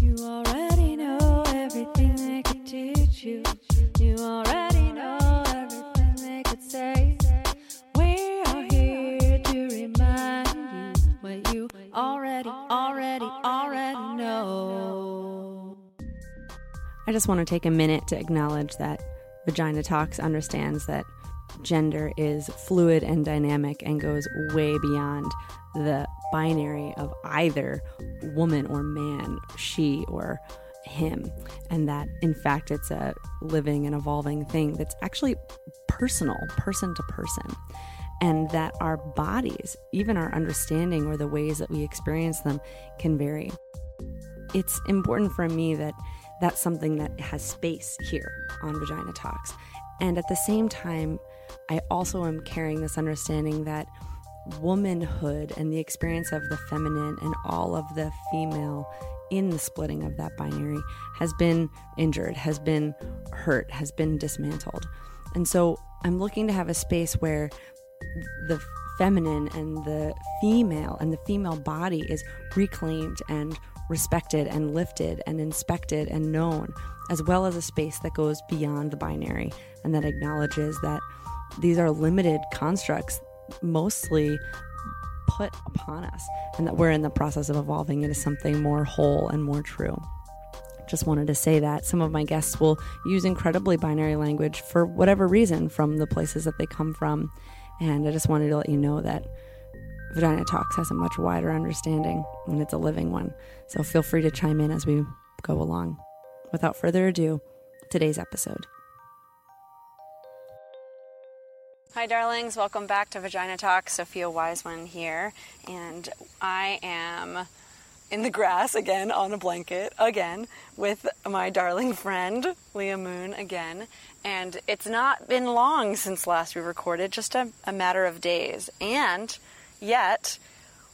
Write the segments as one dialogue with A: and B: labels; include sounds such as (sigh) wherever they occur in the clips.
A: You already know everything they could teach you. You already know everything they could say. We are here to remind you what you already, already, already know. I just want to take a minute to acknowledge that Vagina Talks understands that gender is fluid and dynamic and goes way beyond the binary of either woman or man, she or him, and that in fact it's a living and evolving thing that's actually personal, person to person, and that our bodies, even our understanding or the ways that we experience them, can vary. It's important for me that that's something that has space here on Vagina Talks. And at the same time, I also am carrying this understanding that womanhood and the experience of the feminine and all of the female in the splitting of that binary has been injured, has been hurt, has been dismantled. And so I'm looking to have a space where the feminine and the female and the female body is reclaimed and respected and lifted and inspected and known, as well as a space that goes beyond the binary and that acknowledges that these are limited constructs, mostly put upon us, and that we're in the process of evolving into something more whole and more true. Just wanted to say that some of my guests will use incredibly binary language for whatever reason from the places that they come from. And I just wanted to let you know that Vagina Talks has a much wider understanding and it's a living one. So feel free to chime in as we go along. Without further ado, today's episode. Hi, darlings. Welcome back to Vagina Talk. Sophia Wise One here. And I am in the grass again on a blanket again with my darling friend, Leah Moon, again. And it's not been long since last we recorded, just a, a matter of days. And yet,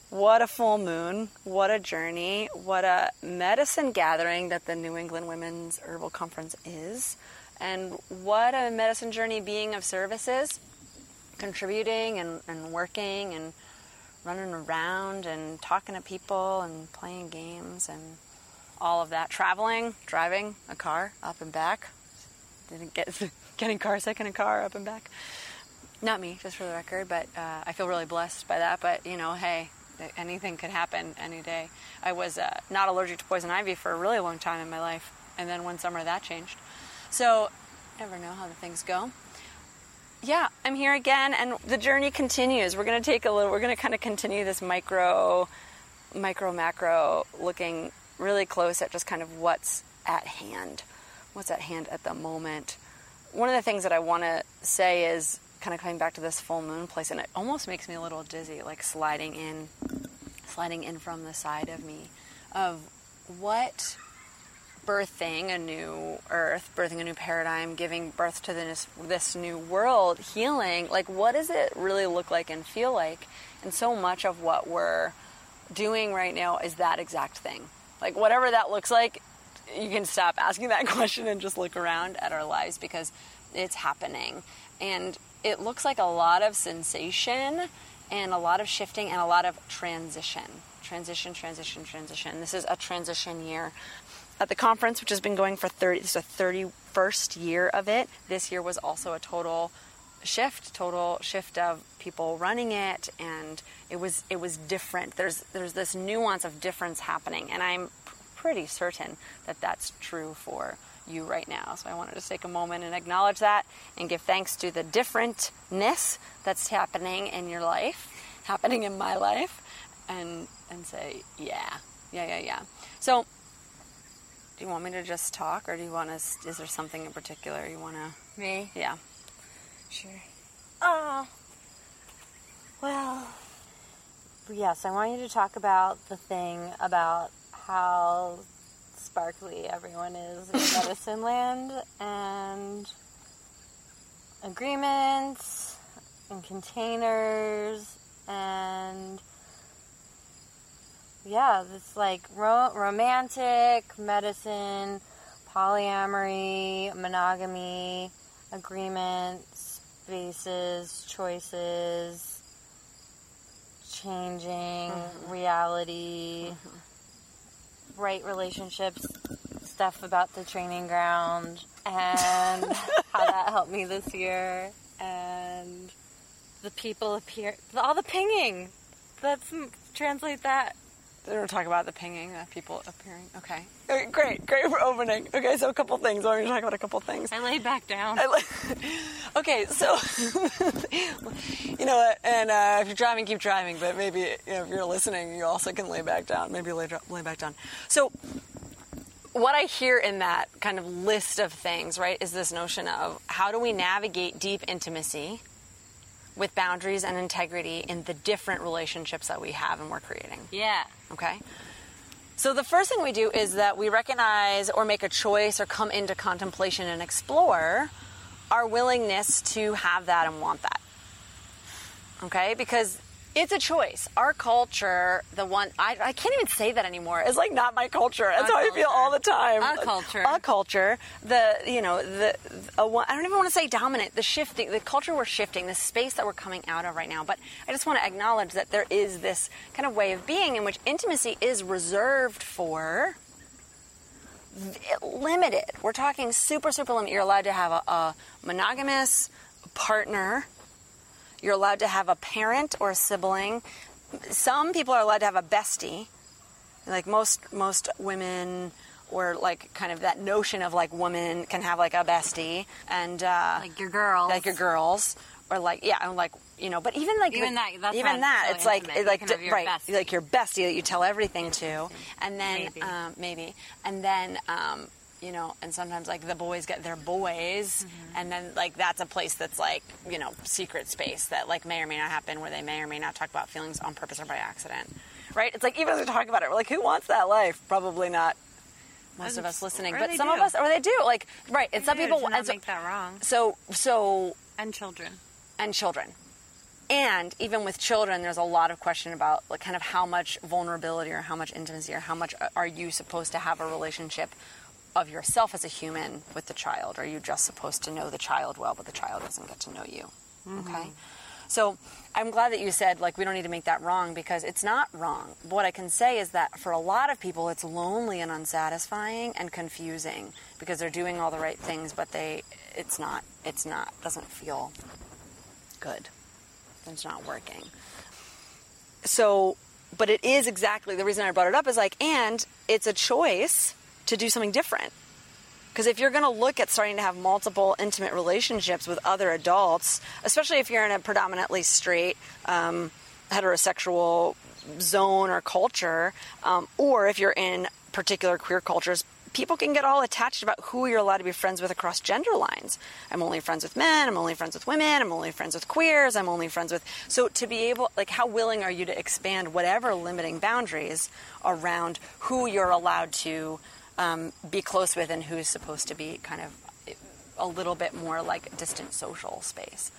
A: what a full moon, what a journey, what a medicine gathering that the New England Women's Herbal Conference is, and what a medicine journey being of services contributing and, and working and running around and talking to people and playing games and all of that. Traveling, driving a car up and back. Didn't get (laughs) getting car sick in a car up and back. Not me, just for the record, but uh, I feel really blessed by that. But you know, hey, anything could happen any day. I was uh, not allergic to poison ivy for a really long time in my life, and then one summer that changed. So, never know how the things go yeah, I'm here again, and the journey continues. We're going to take a little. We're going to kind of continue this micro, micro, macro, looking really close at just kind of what's at hand, what's at hand at the moment. One of the things that I want to say is kind of coming back to this full moon place, and it almost makes me a little dizzy, like sliding in, sliding in from the side of me, of what birthing a new earth, birthing a new paradigm, giving birth to this, this new world, healing, like what does it really look like and feel like? And so much of what we're doing right now is that exact thing. Like whatever that looks like, you can stop asking that (laughs) question and just look around at our lives because it's happening. And it looks like a lot of sensation and a lot of shifting and a lot of transition. Transition, transition, transition. This is a transition year at the conference, which has been going for 30, this is a 31st year of it. This year was also a total shift, total shift of people running it, and it was it was different. There's there's this nuance of difference happening, and I'm pretty certain that that's true for you right now. So I wanted to take a moment and acknowledge that and give thanks to the differentness that's happening in your life, happening in my life, and and say, yeah, yeah, yeah, yeah. So, do you want me to just talk, or do you want to? Is there something in particular you want to?
B: Me?
A: Yeah.
B: Sure. Oh. Well. Yes, I want you to talk about the thing about how sparkly everyone is in (laughs) medicine land and agreements and containers and yeah, this like ro- romantic medicine, polyamory, monogamy, agreements, spaces, choices, changing mm-hmm. reality, mm-hmm. right relationships, stuff about the training ground, and (laughs) how that helped me this year, and the people appear, all the pinging. Let's translate that.
A: We're going to talk about the pinging, uh, people appearing. Okay. Okay, Great, great for opening. Okay, so a couple things. We're going to talk about a couple things.
B: I laid back down.
A: I (laughs) okay, so (laughs) you know what? And uh, if you're driving, keep driving. But maybe you know, if you're listening, you also can lay back down. Maybe lay, lay back down. So what I hear in that kind of list of things, right, is this notion of how do we navigate deep intimacy with boundaries and integrity in the different relationships that we have and we're creating.
B: yeah.
A: Okay. So the first thing we do is that we recognize or make a choice or come into contemplation and explore our willingness to have that and want that. Okay? Because it's a choice. Our culture, the one I, I can't even say that anymore. It's like not my culture. That's
B: Our
A: how I feel all the time.
B: A culture.
A: A culture. The you know the a, I don't even want to say dominant. The shifting, the culture we're shifting, the space that we're coming out of right now. But I just want to acknowledge that there is this kind of way of being in which intimacy is reserved for limited. We're talking super, super limited. You're allowed to have a, a monogamous partner. You're allowed to have a parent or a sibling. Some people are allowed to have a bestie. Like most most women or like kind of that notion of like women can have like a bestie and uh,
B: Like your girls.
A: like your girls or like yeah I'm like you know but even like
B: Even that- that's
A: even that
B: so
A: it's like
B: intimate.
A: Like d-
B: your
A: right
B: bestie.
A: like your bestie that you tell everything to and then
B: Maybe.
A: um, maybe and then um, you know and sometimes like the boys get their boys
B: Mm-hmm.
A: and then like that's a place that's like you know secret space that like may or may not happen where they may or may not talk about feelings on purpose or by accident right it's like even as we talk about it we're like who wants that life probably not most of us listening but
B: they
A: some of us or they do like right and some
B: Yeah,
A: people
B: not
A: and so,
B: make that wrong.
A: so so
B: And children.
A: and children. And even with children, there's a lot of question about like kind of how much vulnerability or how much intimacy or how much are you supposed to have a relationship of yourself as a human with the child? Or are you just supposed to know the child well, but the child doesn't get to know you? Mm-hmm. Okay. So I'm glad that you said like we don't need to make that wrong because it's not wrong. What I can say is that for a lot of people it's lonely and unsatisfying and confusing because they're doing all the right things but they it's not it's not doesn't feel good. It's not working. So, but it is exactly the reason I brought it up is like, and it's a choice to do something different. Because if you're going to look at starting to have multiple intimate relationships with other adults, especially if you're in a predominantly straight, um, heterosexual zone or culture, um, or if you're in particular queer cultures, people can get all attached about who you're allowed to be friends with across gender lines. I'm only friends with men, I'm only friends with women, I'm only friends with queers, I'm only friends with. So to be able, like, how willing are you to expand whatever limiting boundaries around who you're allowed to um, be close with and who's supposed to be kind of a little bit more like distant social space.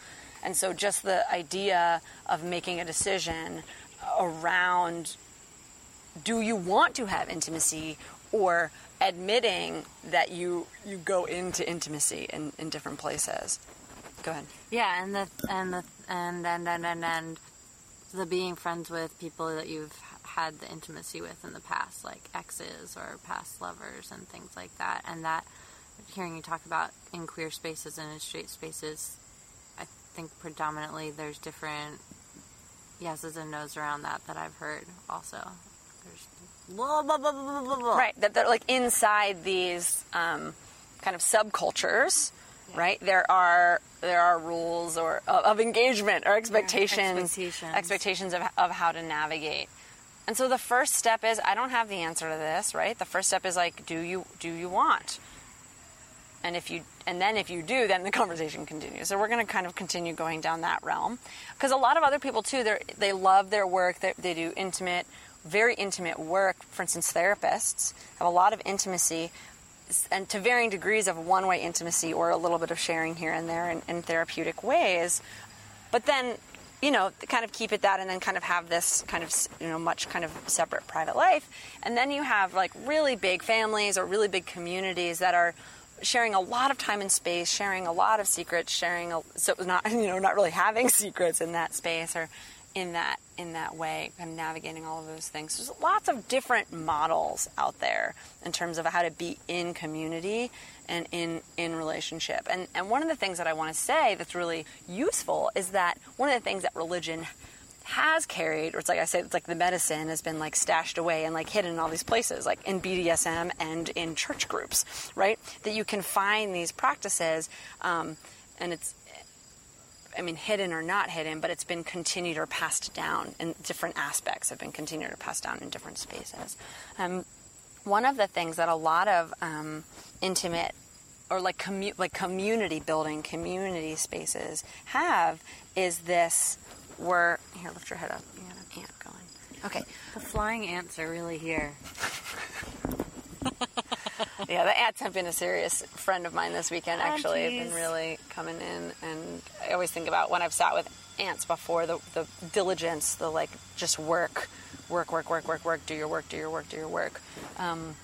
A: And so just the idea of making a decision around do you want to have intimacy or admitting that you you go into intimacy in, in different places. Go ahead.
B: Yeah, and the and the and and and and, and the being friends with people that you've had the intimacy with in the past, like exes or past lovers and things like that, and that hearing you talk about in queer spaces and in straight spaces, I think predominantly there's different yeses and nos around that that I've heard also. There's blah, blah, blah, blah, blah, blah.
A: Right, that they're like inside these um, kind of subcultures, right? There are there are rules or of, of engagement or expectations,
B: expectations.
A: expectations of, of how to navigate. And so the first step is I don't have the answer to this, right? The first step is like, do you do you want? And if you and then if you do, then the (laughs) conversation continues. So we're going to kind of continue going down that realm because a lot of other people too, they they love their work. They, they do intimate, very intimate work. For instance, therapists have a lot of intimacy and to varying degrees of one-way intimacy or a little bit of sharing here and there in, in therapeutic ways. But then you know, kind of keep it that and then kind of have this kind of, you know, much kind of separate private life. And then you have like really big families or really big communities that are sharing a lot of time and space, sharing a lot of secrets, sharing a, so not (laughs) you know not really having (laughs) secrets in that space or in that in that way, kind of navigating all of those things. There's lots of different models out there in terms of how to be in community and in in relationship. And and one of the things that I want to say that's really useful is that one of the things that religion has carried, or it's like I said, it's like the medicine has been like stashed away and like hidden in all these places, like in BDSM and in church groups, right? That you can find these practices, um, and it's, I mean, hidden or not hidden, but it's been continued or passed down and different aspects have been continued or passed down in different spaces. Um, one of the things that a lot of um, intimate or like commu- like community building community spaces have is this we're here. Lift your head up. You got an ant going. Okay.
B: The flying ants are really here. (laughs)
A: yeah, the ants have been a serious friend of mine this weekend.
B: Oh,
A: Actually, they've been really coming in, and I always think about when I've sat with ants before the the diligence, the like just work, work, work, work, work, work. Do your work. Do your work. Do your work. Um,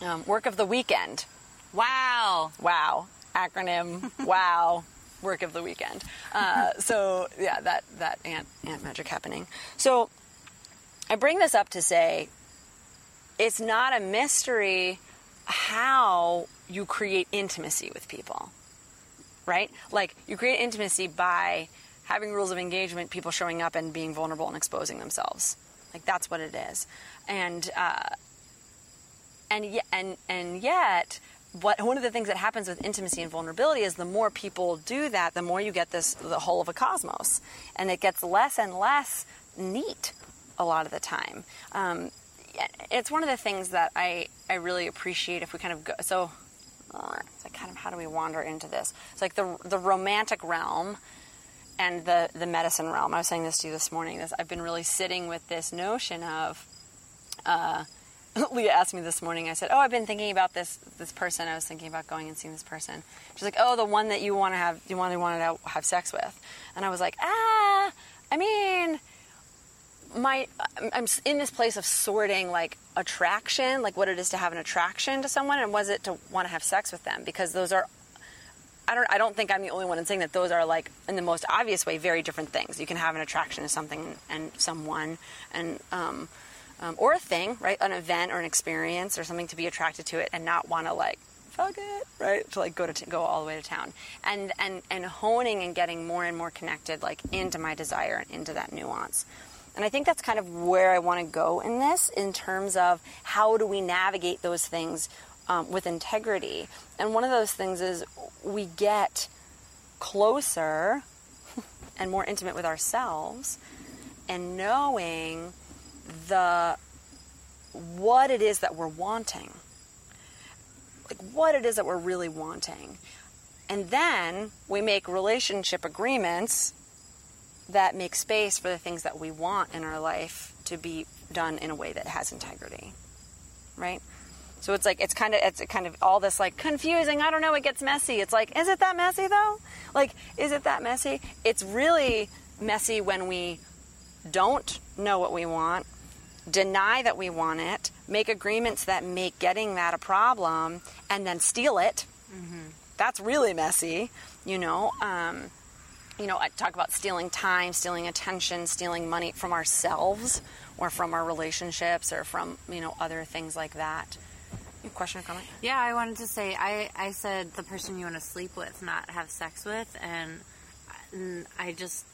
A: um, work of the weekend.
B: Wow.
A: Wow. Acronym. (laughs) wow. Work of the weekend. Uh, so yeah, that that ant ant magic happening. So I bring this up to say it's not a mystery how you create intimacy with people. Right? Like you create intimacy by having rules of engagement, people showing up and being vulnerable and exposing themselves. Like that's what it is. And uh, and and and yet what one of the things that happens with intimacy and vulnerability is the more people do that the more you get this the whole of a cosmos. And it gets less and less neat a lot of the time. Um, it's one of the things that I, I really appreciate if we kind of go so uh, like kind of how do we wander into this? It's like the the romantic realm and the the medicine realm I was saying this to you this morning this I've been really sitting with this notion of uh, (laughs) Leah asked me this morning. I said, "Oh, I've been thinking about this this person. I was thinking about going and seeing this person." She's like, "Oh, the one that you want to have, you want to want to have sex with," and I was like, "Ah, I mean." My, I'm- I'm in this place of sorting like attraction, like what it is to have an attraction to someone, and was it to want to have sex with them? Because those are I don't I don't think I'm the only one in saying that those are like in the most obvious way very different things. You can have an attraction to something and someone and um, um, or a thing, right? An event or an experience or something to be attracted to it and not want to like fuck it, right? To like go to t- go all the way to town and and and honing and getting more and more connected like into my desire and into that nuance. And I think that's kind of where I want to go in this in terms of how do we navigate those things um, with integrity. And one of those things is we get closer (laughs) and more intimate with ourselves and knowing the what it is that we're wanting. Like what it is that we're really wanting. And then we make relationship agreements that make space for the things that we want in our life to be done in a way that has integrity right so it's like it's kind of it's kind of all this like confusing. I don't know. It gets messy. It's like, is it that messy though? Like, is it that messy? It's really messy when we don't know what we want, deny that we want it, make agreements that make getting that a problem, and then steal it. That's really messy, you know. Um, you know, I talk about stealing time, stealing attention, stealing money from ourselves or from our relationships or from, you know, other things like that. Question or comment?
B: Yeah, I wanted to say I, I said the person you want to sleep with, not have sex with, and, and I just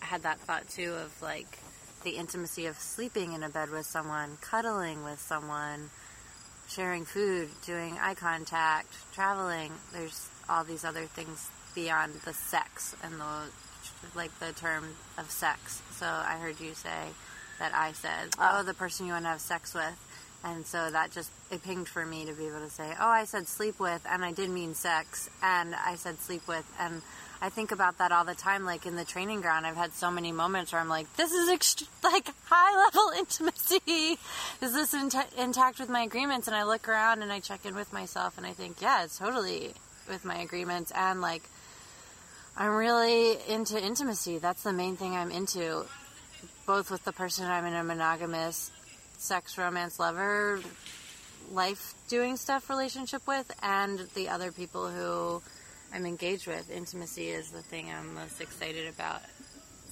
B: had that thought too of like the intimacy of sleeping in a bed with someone, cuddling with someone, sharing food, doing eye contact, traveling. There's all these other things beyond the sex and the like the term of sex. So I heard you say that I said, "Oh, oh the person you want to have sex with." And so that just it pinged for me to be able to say, "Oh, I said sleep with and I did mean sex." And I said sleep with and I think about that all the time. Like in the training ground, I've had so many moments where I'm like, "This is ext- like high level (laughs) intimacy. Is this int- intact with my agreements?" And I look around and I check in with myself, and I think, "Yeah, it's totally with my agreements." And like, I'm really into intimacy. That's the main thing I'm into, both with the person I'm in a monogamous sex, romance, lover, life doing stuff relationship with, and the other people who I'm engaged with. Intimacy is the thing I'm most excited about.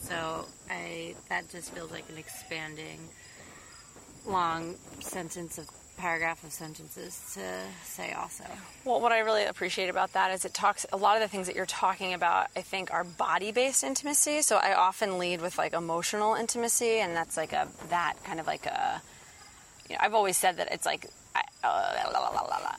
B: So I that just feels like an expanding long sentence of paragraph of sentences to say also.
A: Well, what I really appreciate about that is it talks a lot of the things that you're talking about. I think are body-based intimacy. So I often lead with like emotional intimacy, and that's like a that kind of like a. You know, I've always said that it's like. I, uh, la, la, la.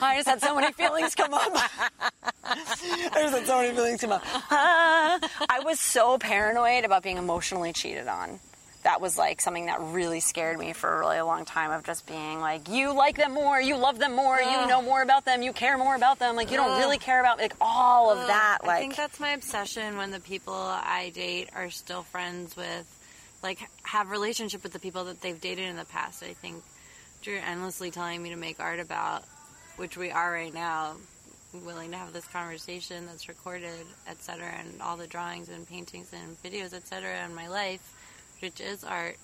A: I just had so many feelings come up. (laughs) I just had so many feelings come up. Ah. I was so paranoid about being emotionally cheated on. That was like something that really scared me for a really long time of just being like, you like them more, you love them more, you know more about them, you care more about them. Like, you don't really care about like all of that. Like I
B: think that's my obsession when the people I date are still friends with, like, have relationship with the people that they've dated in the past. I think you're endlessly telling me to make art about, which we are right now, willing to have this conversation that's recorded, etc., and all the drawings and paintings and videos, etc., in my life, which is art.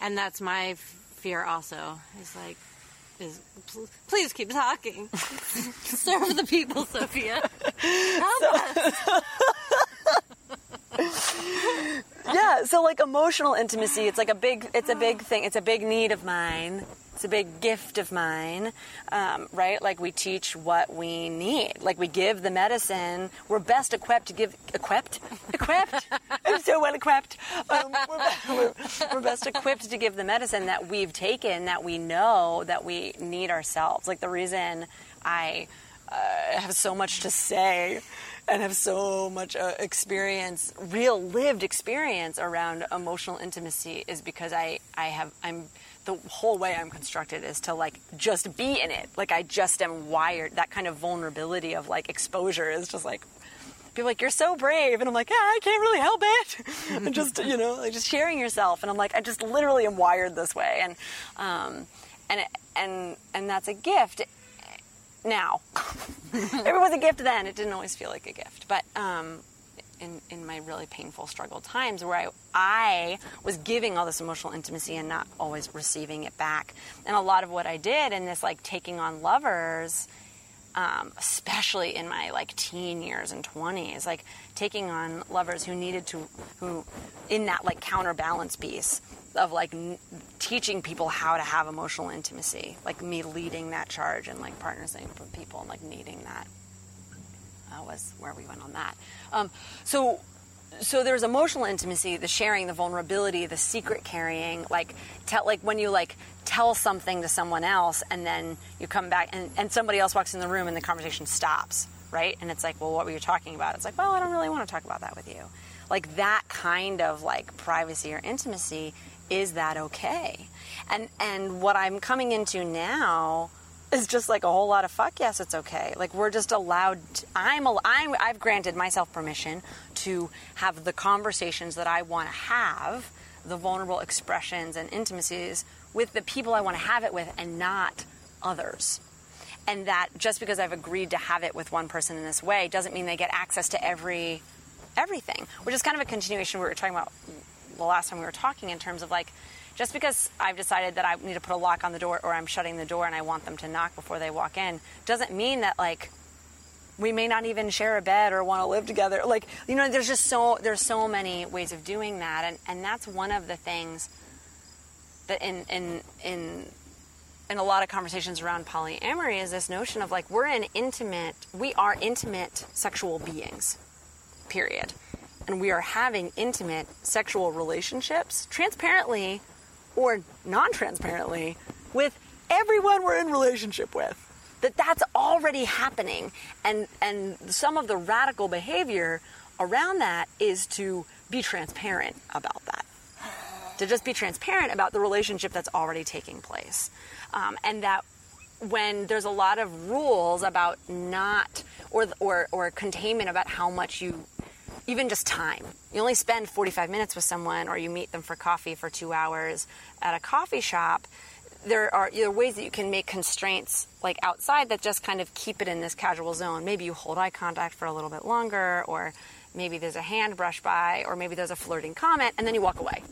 B: And that's my f- fear also, is like, is pl- please keep talking. (laughs) Serve the people, Sophia. (laughs) Help us. (laughs) (laughs)
A: yeah so like emotional intimacy it's like a big it's a big thing it's a big need of mine it's a big gift of mine um, right? Like we teach what we need like we give the medicine we're best equipped to give equipped? (laughs) Equipped? I'm so well equipped um, we're, (laughs) we're, we're best equipped to give the medicine that we've taken that we know that we need ourselves. Like the reason i uh, have so much to say and have so much uh, experience, real lived experience around emotional intimacy is because I, I have, I'm, the whole way I'm constructed is to like just be in it. Like I just am wired. That kind of vulnerability of like exposure is just like, people like, you're so brave. And I'm like, yeah, I can't really help it. (laughs) and just, you know, like just sharing yourself. And I'm like, I just literally am wired this way. And, um, and, and, and that's a gift now. (laughs) it was a gift then, it didn't always feel like a gift. But um, in, in my really painful struggle times where I, I was giving all this emotional intimacy and not always receiving it back. And a lot of what I did in this like taking on lovers, um, especially in my like teen years and 20s, like taking on lovers who needed to, who in that like counterbalance piece of like n- teaching people how to have emotional intimacy, like me leading that charge and like partnering with people and like needing that. That was where we went on that. Um, so, so there's emotional intimacy, the sharing, the vulnerability, the secret carrying, like tell, like when you like tell something to someone else and then you come back and, and somebody else walks in the room and the conversation stops, right? And it's like, well, what were you talking about? It's like, well, I don't really want to talk about that with you. Like that kind of like privacy or intimacy, is that okay? And and what I'm coming into now is just like a whole lot of fuck yes it's okay like we're just allowed I'm, I'm i've granted myself permission to have the conversations that i want to have the vulnerable expressions and intimacies with the people i want to have it with and not others and that just because i've agreed to have it with one person in this way doesn't mean they get access to every everything which is kind of a continuation we were talking about the last time we were talking in terms of like just because I've decided that I need to put a lock on the door or I'm shutting the door and I want them to knock before they walk in doesn't mean that like we may not even share a bed or want to live together. Like you know there's just so there's so many ways of doing that and and that's one of the things that in in in in a lot of conversations around polyamory is this notion of like we're an intimate we are intimate sexual beings period and we are having intimate sexual relationships transparently or non transparently with everyone we're in relationship with. That that's already happening, and and some of the radical behavior around that is to be transparent about that. To just be transparent about the relationship that's already taking place, um, and that when there's a lot of rules about not or or or containment about how much you even just time. You only spend 45 minutes with someone or you meet them for coffee for 2 hours at a coffee shop. There are, there are ways that you can make constraints like outside that just kind of keep it in this casual zone. Maybe you hold eye contact for a little bit longer or maybe there's a hand brush by or maybe there's a flirting comment and then you walk away.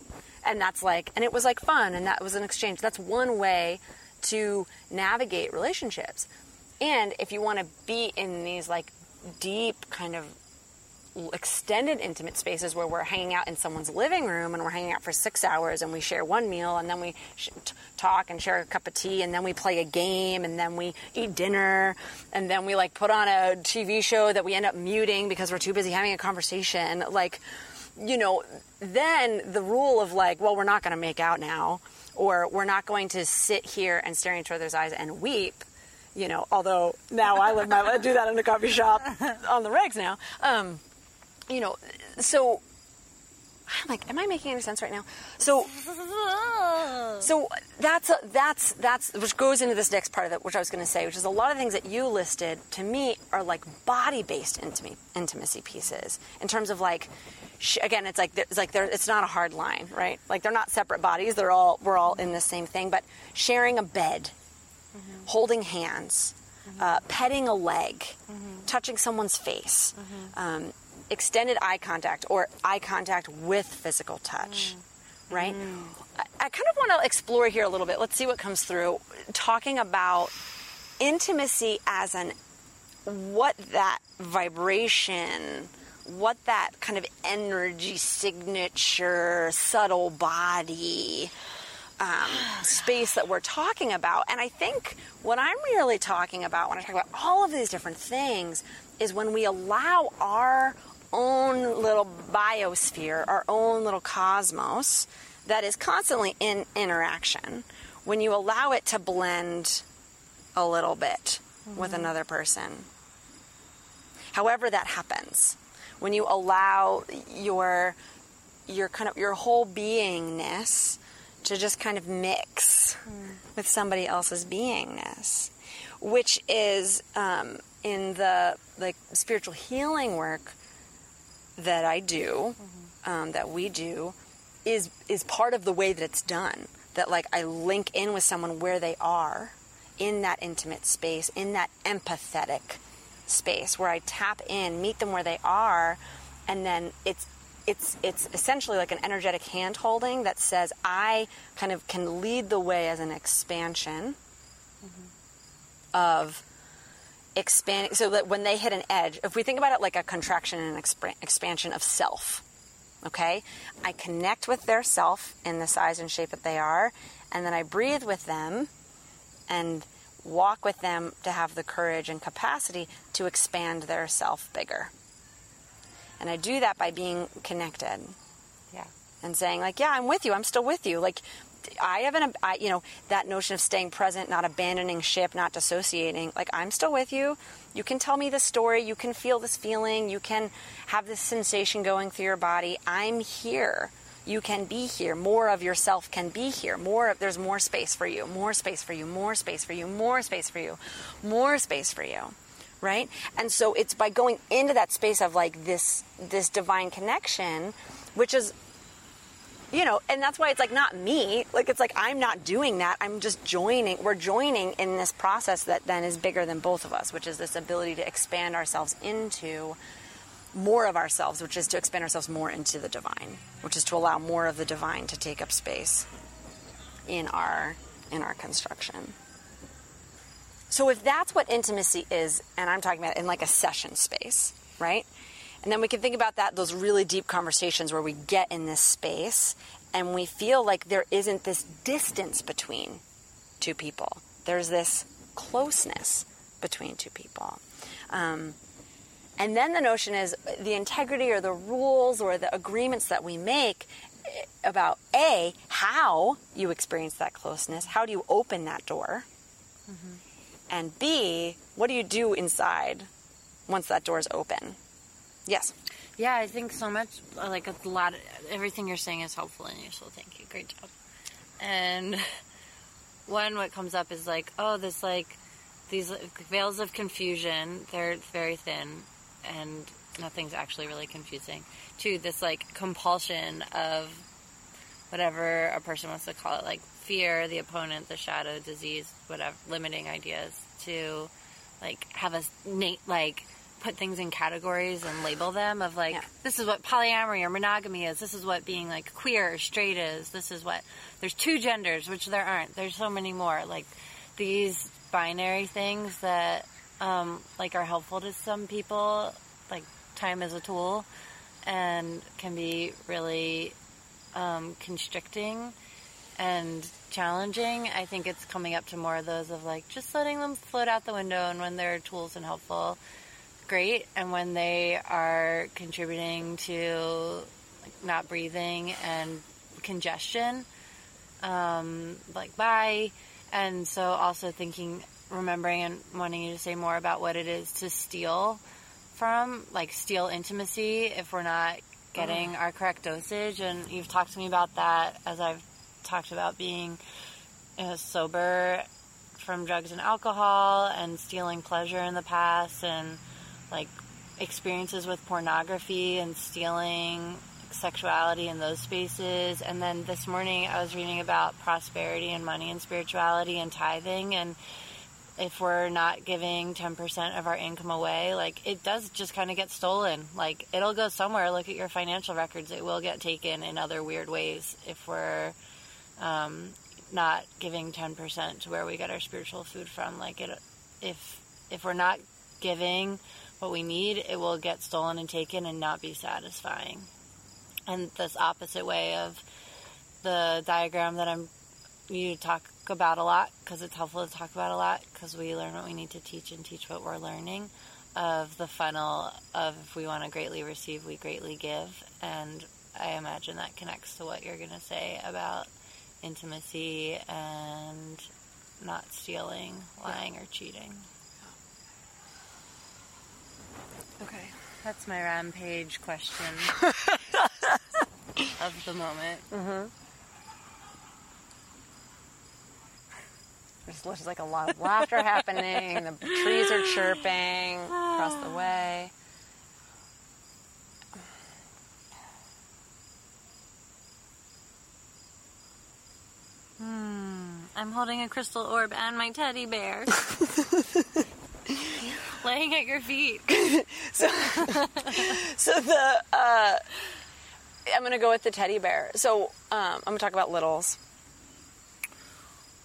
A: And that's like and it was like fun and that was an exchange. That's one way to navigate relationships. And if you want to be in these like deep kind of extended intimate spaces where we're hanging out in someone's living room and we're hanging out for six hours and we share one meal and then we sh- talk and share a cup of tea and then we play a game and then we eat dinner and then we like put on a TV show that we end up muting because we're too busy having a conversation. Like, you know, then the rule of like, well, we're not going to make out now or we're not going to sit here and stare into each other's eyes and weep you know, although now I live my life, do that in a coffee shop on the regs now. Um, you know, so I'm like, am I making any sense right now? So, so that's a, that's that's which goes into this next part of it, which I was going to say, which is a lot of things that you listed to me are like body-based intimacy, intimacy pieces in terms of like. Sh- again, it's like it's like it's not a hard line, right? Like they're not separate bodies; they're all we're all in the same thing. But sharing a bed, mm-hmm. holding hands, mm-hmm. uh, petting a leg, mm-hmm. touching someone's face, um, extended eye contact or eye contact with physical touch, mm. right? Mm. I, I kind of want to explore here a little bit. Let's see what comes through. Talking about intimacy as an what that vibration, what that kind of energy signature, subtle body. Um, (sighs) space that we're talking about. And I think what I'm really talking about when I talk about all of these different things is when we allow our own little biosphere, our own little cosmos that is constantly in interaction, when you allow it to blend a little bit mm-hmm. with another person. However that happens, when you allow your your kind of your whole beingness to just kind of mix mm. with somebody else's beingness, which is um, in the like spiritual healing work that I do, mm-hmm. um, that we do, is is part of the way that it's done. That like I link in with someone where they are in that intimate space, in that empathetic space where I tap in, meet them where they are, and then it's it's it's essentially like an energetic hand holding that says I kind of can lead the way as an expansion mm-hmm. of expanding so that when they hit an edge if we think about it like a contraction and exp- expansion of self okay? I connect with their self in the size and shape that they are and then i breathe with them and walk with them to have the courage and capacity to expand their self bigger. And i do that by being connected.
B: Yeah.
A: And saying like yeah i'm with you. I'm still with you. Like I haven't, I, you know, that notion of staying present, not abandoning ship, not dissociating. Like, I'm still with you. You can tell me the story. You can feel this feeling. You can have this sensation going through your body. I'm here. You can be here. More of yourself can be here. More, there's more space for you. More space for you. More space for you. More space for you. More space for you. Right? And so it's by going into that space of like this, this divine connection, which is you know, and that's why it's like not me. Like it's like I'm not doing that. I'm just joining. We're joining in this process that then is bigger than both of us, which is this ability to expand ourselves into more of ourselves, which is to expand ourselves more into the divine, which is to allow more of the divine to take up space in our in our construction. So if that's what intimacy is, and I'm talking about in like a session space, right? And then we can think about that, those really deep conversations where we get in this space and we feel like there isn't this distance between two people. There's this closeness between two people. Um, and then the notion is the integrity or the rules or the agreements that we make about A, how you experience that closeness, how do you open that door, And B, what do you do inside once that door is open? Yes.
B: Yeah, I think so much. Like a lot of everything you're saying is helpful and useful. Thank you. Great job. And (laughs) one, what comes up is like, oh, this like these veils of confusion. They're very thin, and nothing's actually really confusing. Two, this like compulsion of whatever a person wants to call it, like fear, the opponent, the shadow, disease, whatever, limiting ideas to like have a like put things in categories and label them of like
A: Yeah.
B: this is what polyamory or monogamy is this is what being like queer or straight is this is what there's two genders which there aren't there's so many more like these binary things that um, like are helpful to some people like time as a tool and can be really um, constricting and challenging. I think it's coming up to more of those of like just letting them float out the window, and when they're tools and helpful, great. And when they are contributing to like, not breathing and congestion, um, like bye. And so also thinking, remembering, and wanting you to say more about what it is to steal from, like steal intimacy if we're not getting our correct dosage. And you've talked to me about that as I've talked about being you know, sober from drugs and alcohol and stealing pleasure in the past and like experiences with pornography and stealing sexuality in those spaces. And then this morning I was reading about prosperity and money and spirituality and tithing and if we're not giving 10% of our income away, like it does just kind of get stolen. Like it'll go somewhere. Look at your financial records. It will get taken in other weird ways if we're um, not giving 10% to where we get our spiritual food from. Like it, if, if we're not giving what we need, it will get stolen and taken and not be satisfying. And this opposite way of the diagram that I'm you talk about a lot because it's helpful to talk about a lot because we learn what we need to teach and teach what we're learning of the funnel of if we want to greatly receive we greatly give and i imagine that connects to what you're going to say about intimacy and not stealing lying or cheating
A: Okay.
B: that's my rampage question (laughs) of the moment
A: There's just like a lot of laughter happening. The trees are chirping across the (sighs) way. Hmm.
B: I'm holding a crystal orb and my teddy bear. (laughs) Laying at your feet. (laughs)
A: So (laughs) so the uh, I'm gonna go with the teddy bear. So um, I'm gonna talk about littles.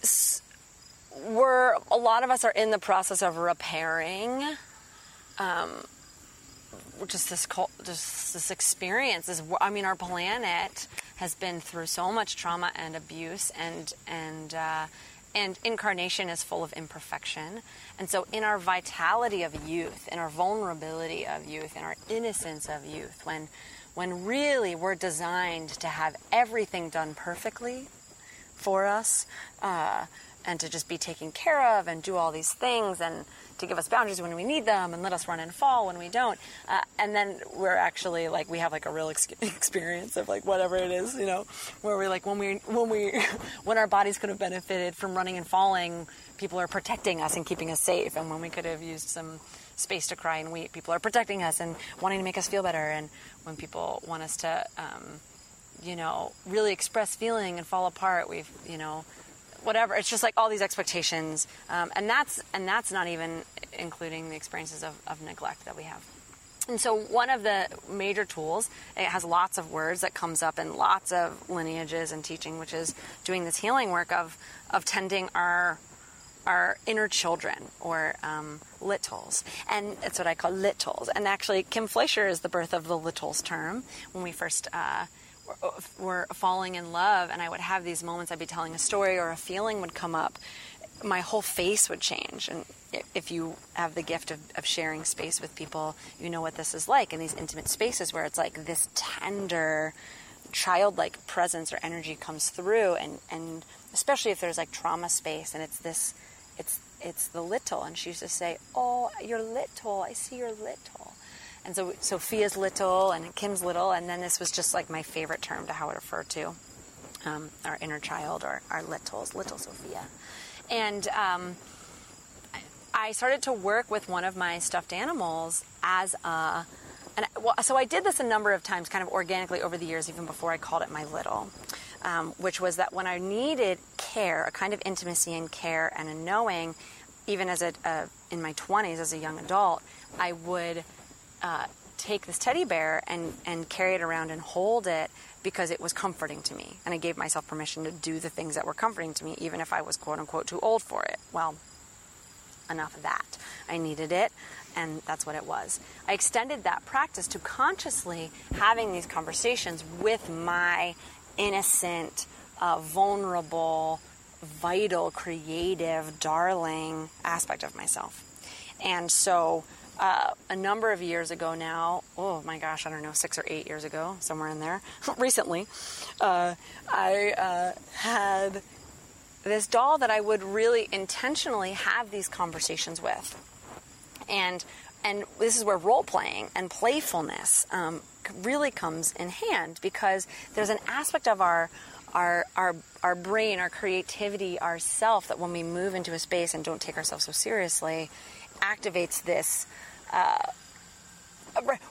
A: S- We're a lot of us are in the process of repairing. Um, just this just this experience is I mean our planet has been through so much trauma and abuse and and uh, and incarnation is full of imperfection. And so in our vitality of youth in our vulnerability of youth in our innocence of youth when when really we're designed to have everything done perfectly for us uh, and to just be taken care of and do all these things and to give us boundaries when we need them and let us run and fall when we don't uh, and then we're actually like we have like a real ex- (laughs) experience of like whatever it is you know where we're like when we when we (laughs) when our bodies could have benefited from running and falling people are protecting us and keeping us safe and when we could have used some space to cry and weep people are protecting us and wanting to make us feel better and when people want us to um, you know, really express feeling and fall apart. We've, you know, whatever. It's just like all these expectations, um, and that's and that's not even including the experiences of, of neglect that we have. And so, one of the major tools, it has lots of words that comes up in lots of lineages and teaching, which is doing this healing work of of tending our our inner children or um, littles. And it's what I call littles. And actually, Kim Fleischer is the birth of the littles term. When we first uh, were, falling in love, and I would have these moments, I'd be telling a story or a feeling would come up, my whole face would change. And if you have the gift of, of sharing space with people, you know what this is like in these intimate spaces where it's like this tender, childlike presence or energy comes through and, and especially if there's like trauma space and it's this it's it's the little. And she used to say, "Oh, you're little. I see you're little." And so Sophia's little and Kim's little, and then this was just like my favorite term to how it referred to um, our inner child or our littles, little Sophia. And um, I started to work with one of my stuffed animals as a and well, so I did this a number of times, kind of organically over the years, even before I called it my little, um, which was that when I needed care, a kind of intimacy and care and a knowing, even as a, a in my 20s as a young adult, I would uh, take this teddy bear and, and carry it around and hold it because it was comforting to me. And I gave myself permission to do the things that were comforting to me, even if I was quote unquote too old for it. Well, enough of that. I needed it, and that's what it was. I extended that practice to consciously having these conversations with my innocent, uh, vulnerable, vital, creative, darling aspect of myself. And so, uh, a number of years ago now, oh my gosh, I don't know, six or eight years ago, somewhere in there, (laughs) recently, uh, I uh, had this doll that I would really intentionally have these conversations with. And and this is where role playing and playfulness um, really comes in hand because there's an aspect of our our our our brain, our creativity, our self that when we move into a space and don't take ourselves so seriously, activates this. Uh,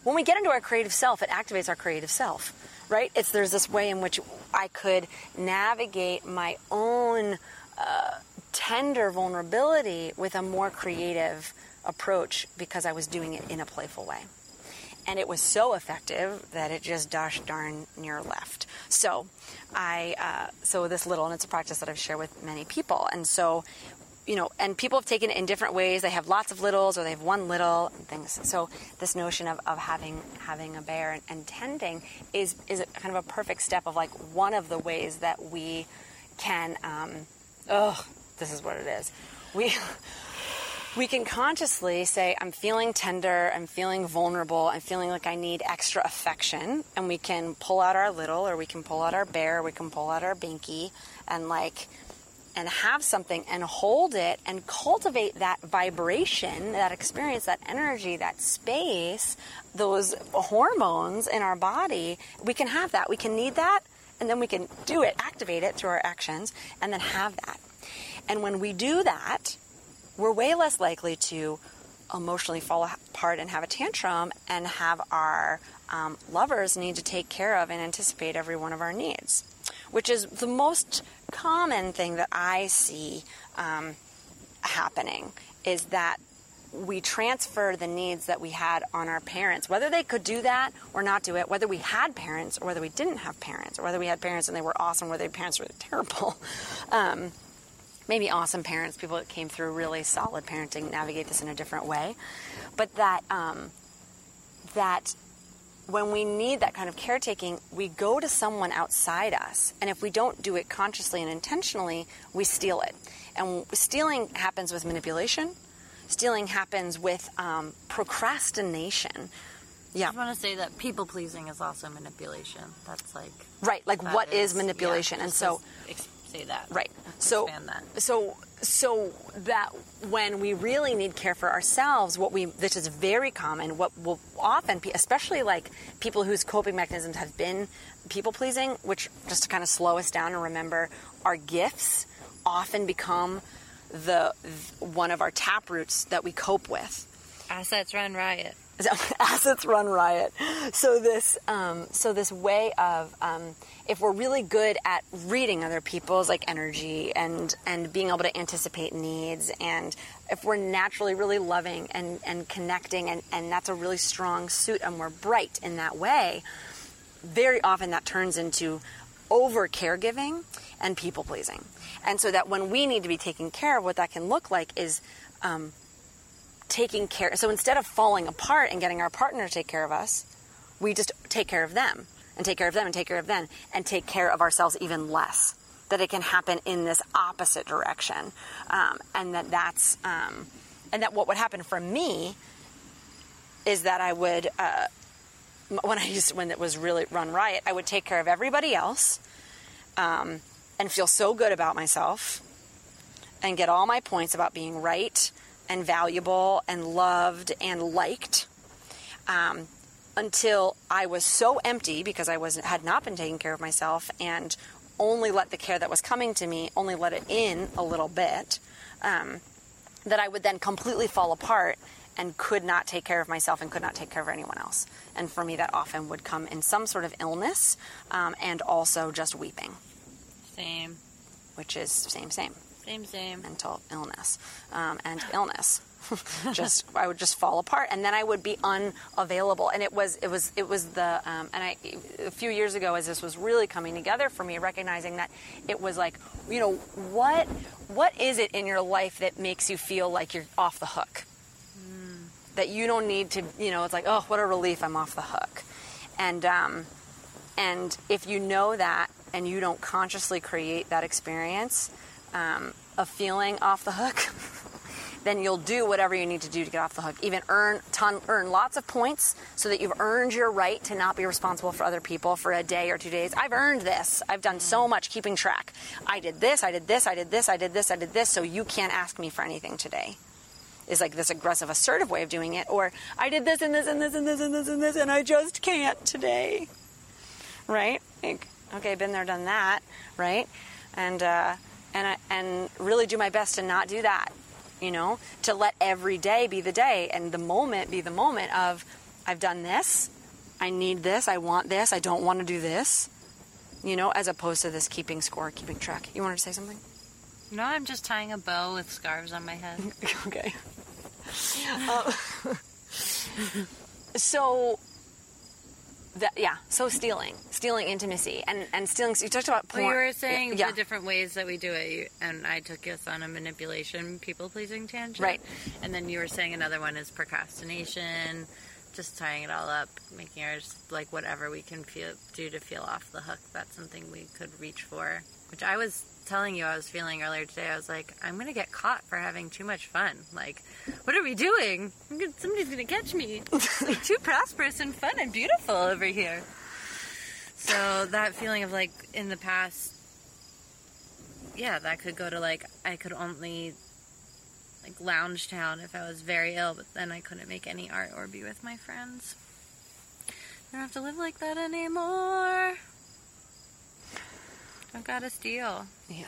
A: when we get into our creative self, it activates our creative self, right? It's there's this way in which I could navigate my own uh, tender vulnerability with a more creative approach because I was doing it in a playful way. And it was so effective that it just gosh darn near left. So I, uh, so this little, and it's a practice that I've shared with many people. And so you know, and people have taken it in different ways. They have lots of littles, or they have one little, and things. So this notion of, of having having a bear and, and tending is is kind of a perfect step of like one of the ways that we can. Um, oh, this is what it is. We. (laughs) We can consciously say, I'm feeling tender, I'm feeling vulnerable, I'm feeling like I need extra affection. And we can pull out our little, or we can pull out our bear, or we can pull out our binky, and like and have something and hold it and cultivate that vibration, that experience, that energy, that space, those hormones in our body, we can have that. We can need that and then we can do it, activate it through our actions, and then have that. And when we do that, we're way less likely to emotionally fall apart and have a tantrum and have our um, lovers need to take care of and anticipate every one of our needs which is the most common thing that I see um, happening is that we transfer the needs that we had on our parents, whether they could do that or not do it, whether we had parents or whether we didn't have parents, or whether we had parents and they were awesome, whether parents were (laughs) terrible. Um, maybe awesome parents, people that came through really solid parenting, navigate this in a different way, but that um, that when we need that kind of caretaking, we go to someone outside us. And if we don't do it consciously and intentionally, we steal it. And stealing happens with manipulation, stealing happens with um, procrastination.
B: Yeah. I want to say that people pleasing is also manipulation. That's like.
A: Right, like what is, is manipulation?
B: Yeah,
A: and so.
B: Say that.
A: Right. So,
B: that.
A: so so that when we really need care for ourselves, what we this is very common. What will often, be, especially like people whose coping mechanisms have been people pleasing, which just to kind of slow us down and remember, our gifts often become the one of our tap roots that we cope with.
B: Assets run riot. (laughs)
A: assets run riot. So this, um, so this way of, um, if we're really good at reading other people's like energy and and being able to anticipate needs, and if we're naturally really loving and and connecting, and and that's a really strong suit, and we're bright in that way, very often that turns into over caregiving and people pleasing, and so that when we need to be taking care of, what that can look like is. Um, taking care. So instead of falling apart and getting our partner to take care of us, we just take care of them and take care of them and take care of them and take care of ourselves even less. That it can happen in this opposite direction, um, and that that's um, and that what would happen for me is that I would uh, when I used when it was really run riot, I would take care of everybody else um, and feel so good about myself and get all my points about being right and valuable and loved and liked um, until I was so empty because I was had not been taking care of myself and only let the care that was coming to me only let it in a little bit um, that I would then completely fall apart and could not take care of myself and could not take care of anyone else. And for me, that often would come in some sort of illness um, and also just weeping,
B: Same.
A: which is same, same
B: Same, same.
A: mental illness um, and illness. (laughs) just I would just fall apart, and then I would be unavailable. And it was it was it was the um, and I a few years ago as this was really coming together for me, recognizing that it was like you know what what is it in your life that makes you feel like you're off the hook, that you don't need to you know it's like oh what a relief I'm off the hook, and um, and if you know that and you don't consciously create that experience um, of feeling off the hook, (laughs) then you'll do whatever you need to do to get off the hook. Even earn ton, earn lots of points so that you've earned your right to not be responsible for other people for a day or two days. I've earned this. I've done so much keeping track. I did this. I did this. I did this. I did this. I did this. So you can't ask me for anything today. Is like this aggressive, assertive way of doing it. Or I did this and this and this and this and this and this, and I just can't today. Right? Like, okay, been there, done that. Right? And uh, and I, and really do my best to not do that. You know, to let every day be the day and the moment be the moment of I've done this, I need this, I want this, I don't want to do this. You know, as opposed to this keeping score, keeping track. You wanted to say something?
B: No, I'm just tying a bow with scarves on my head. (laughs)
A: okay. Uh, (laughs) (laughs) so that yeah, so stealing, stealing intimacy, and and stealing. So You talked about porn.
B: Well, you were saying
A: yeah,
B: the different ways that we do it, you, and I took us on a manipulation, people pleasing tangent.
A: Right.
B: And then you were saying another one is procrastination, just tying it all up, making ours like whatever we can feel, do to feel off the hook. That's something we could reach for. Which I was telling you I was feeling earlier today. I was like, I'm gonna get caught for having too much fun. Like, what are we doing? I'm gonna, somebody's gonna catch me. (laughs) like, too prosperous and fun and beautiful over here. So that feeling of like in the past, yeah, that could go to like I could only like lounge town if I was very ill, but then I couldn't make any art or be with my friends. I don't have to live like that anymore. I've got to steal.
A: Yeah.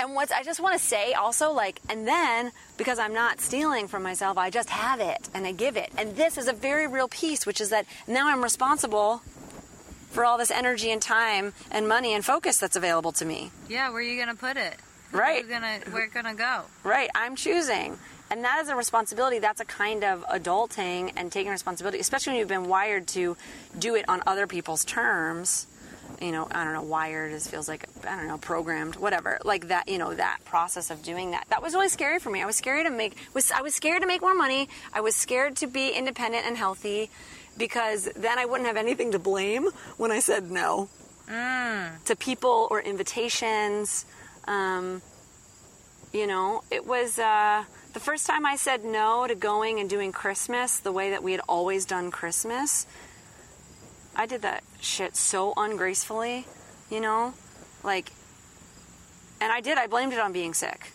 A: And what's I just want to say also like and then because I'm not stealing from myself, I just have it and I give it. And this is a very real piece, which is that now I'm responsible for all this energy and time and money and focus that's available to me.
B: Yeah, where are you gonna put it?
A: Right.
B: Where's gonna where it gonna go?
A: Right, I'm choosing. And that is a responsibility. That's a kind of adulting and taking responsibility, especially when you've been wired to do it on other people's terms. You know, I don't know, wired is feels like I don't know, programmed, whatever. Like that, you know, that process of doing that. That was really scary for me. I was scared to make was I was scared to make more money. I was scared to be independent and healthy because then I wouldn't have anything to blame when I said no to people or invitations. Um, you know, it was uh, the first time I said no to going and doing Christmas the way that we had always done Christmas. I did that shit so ungracefully, you know? Like, and I did, I blamed it on being sick,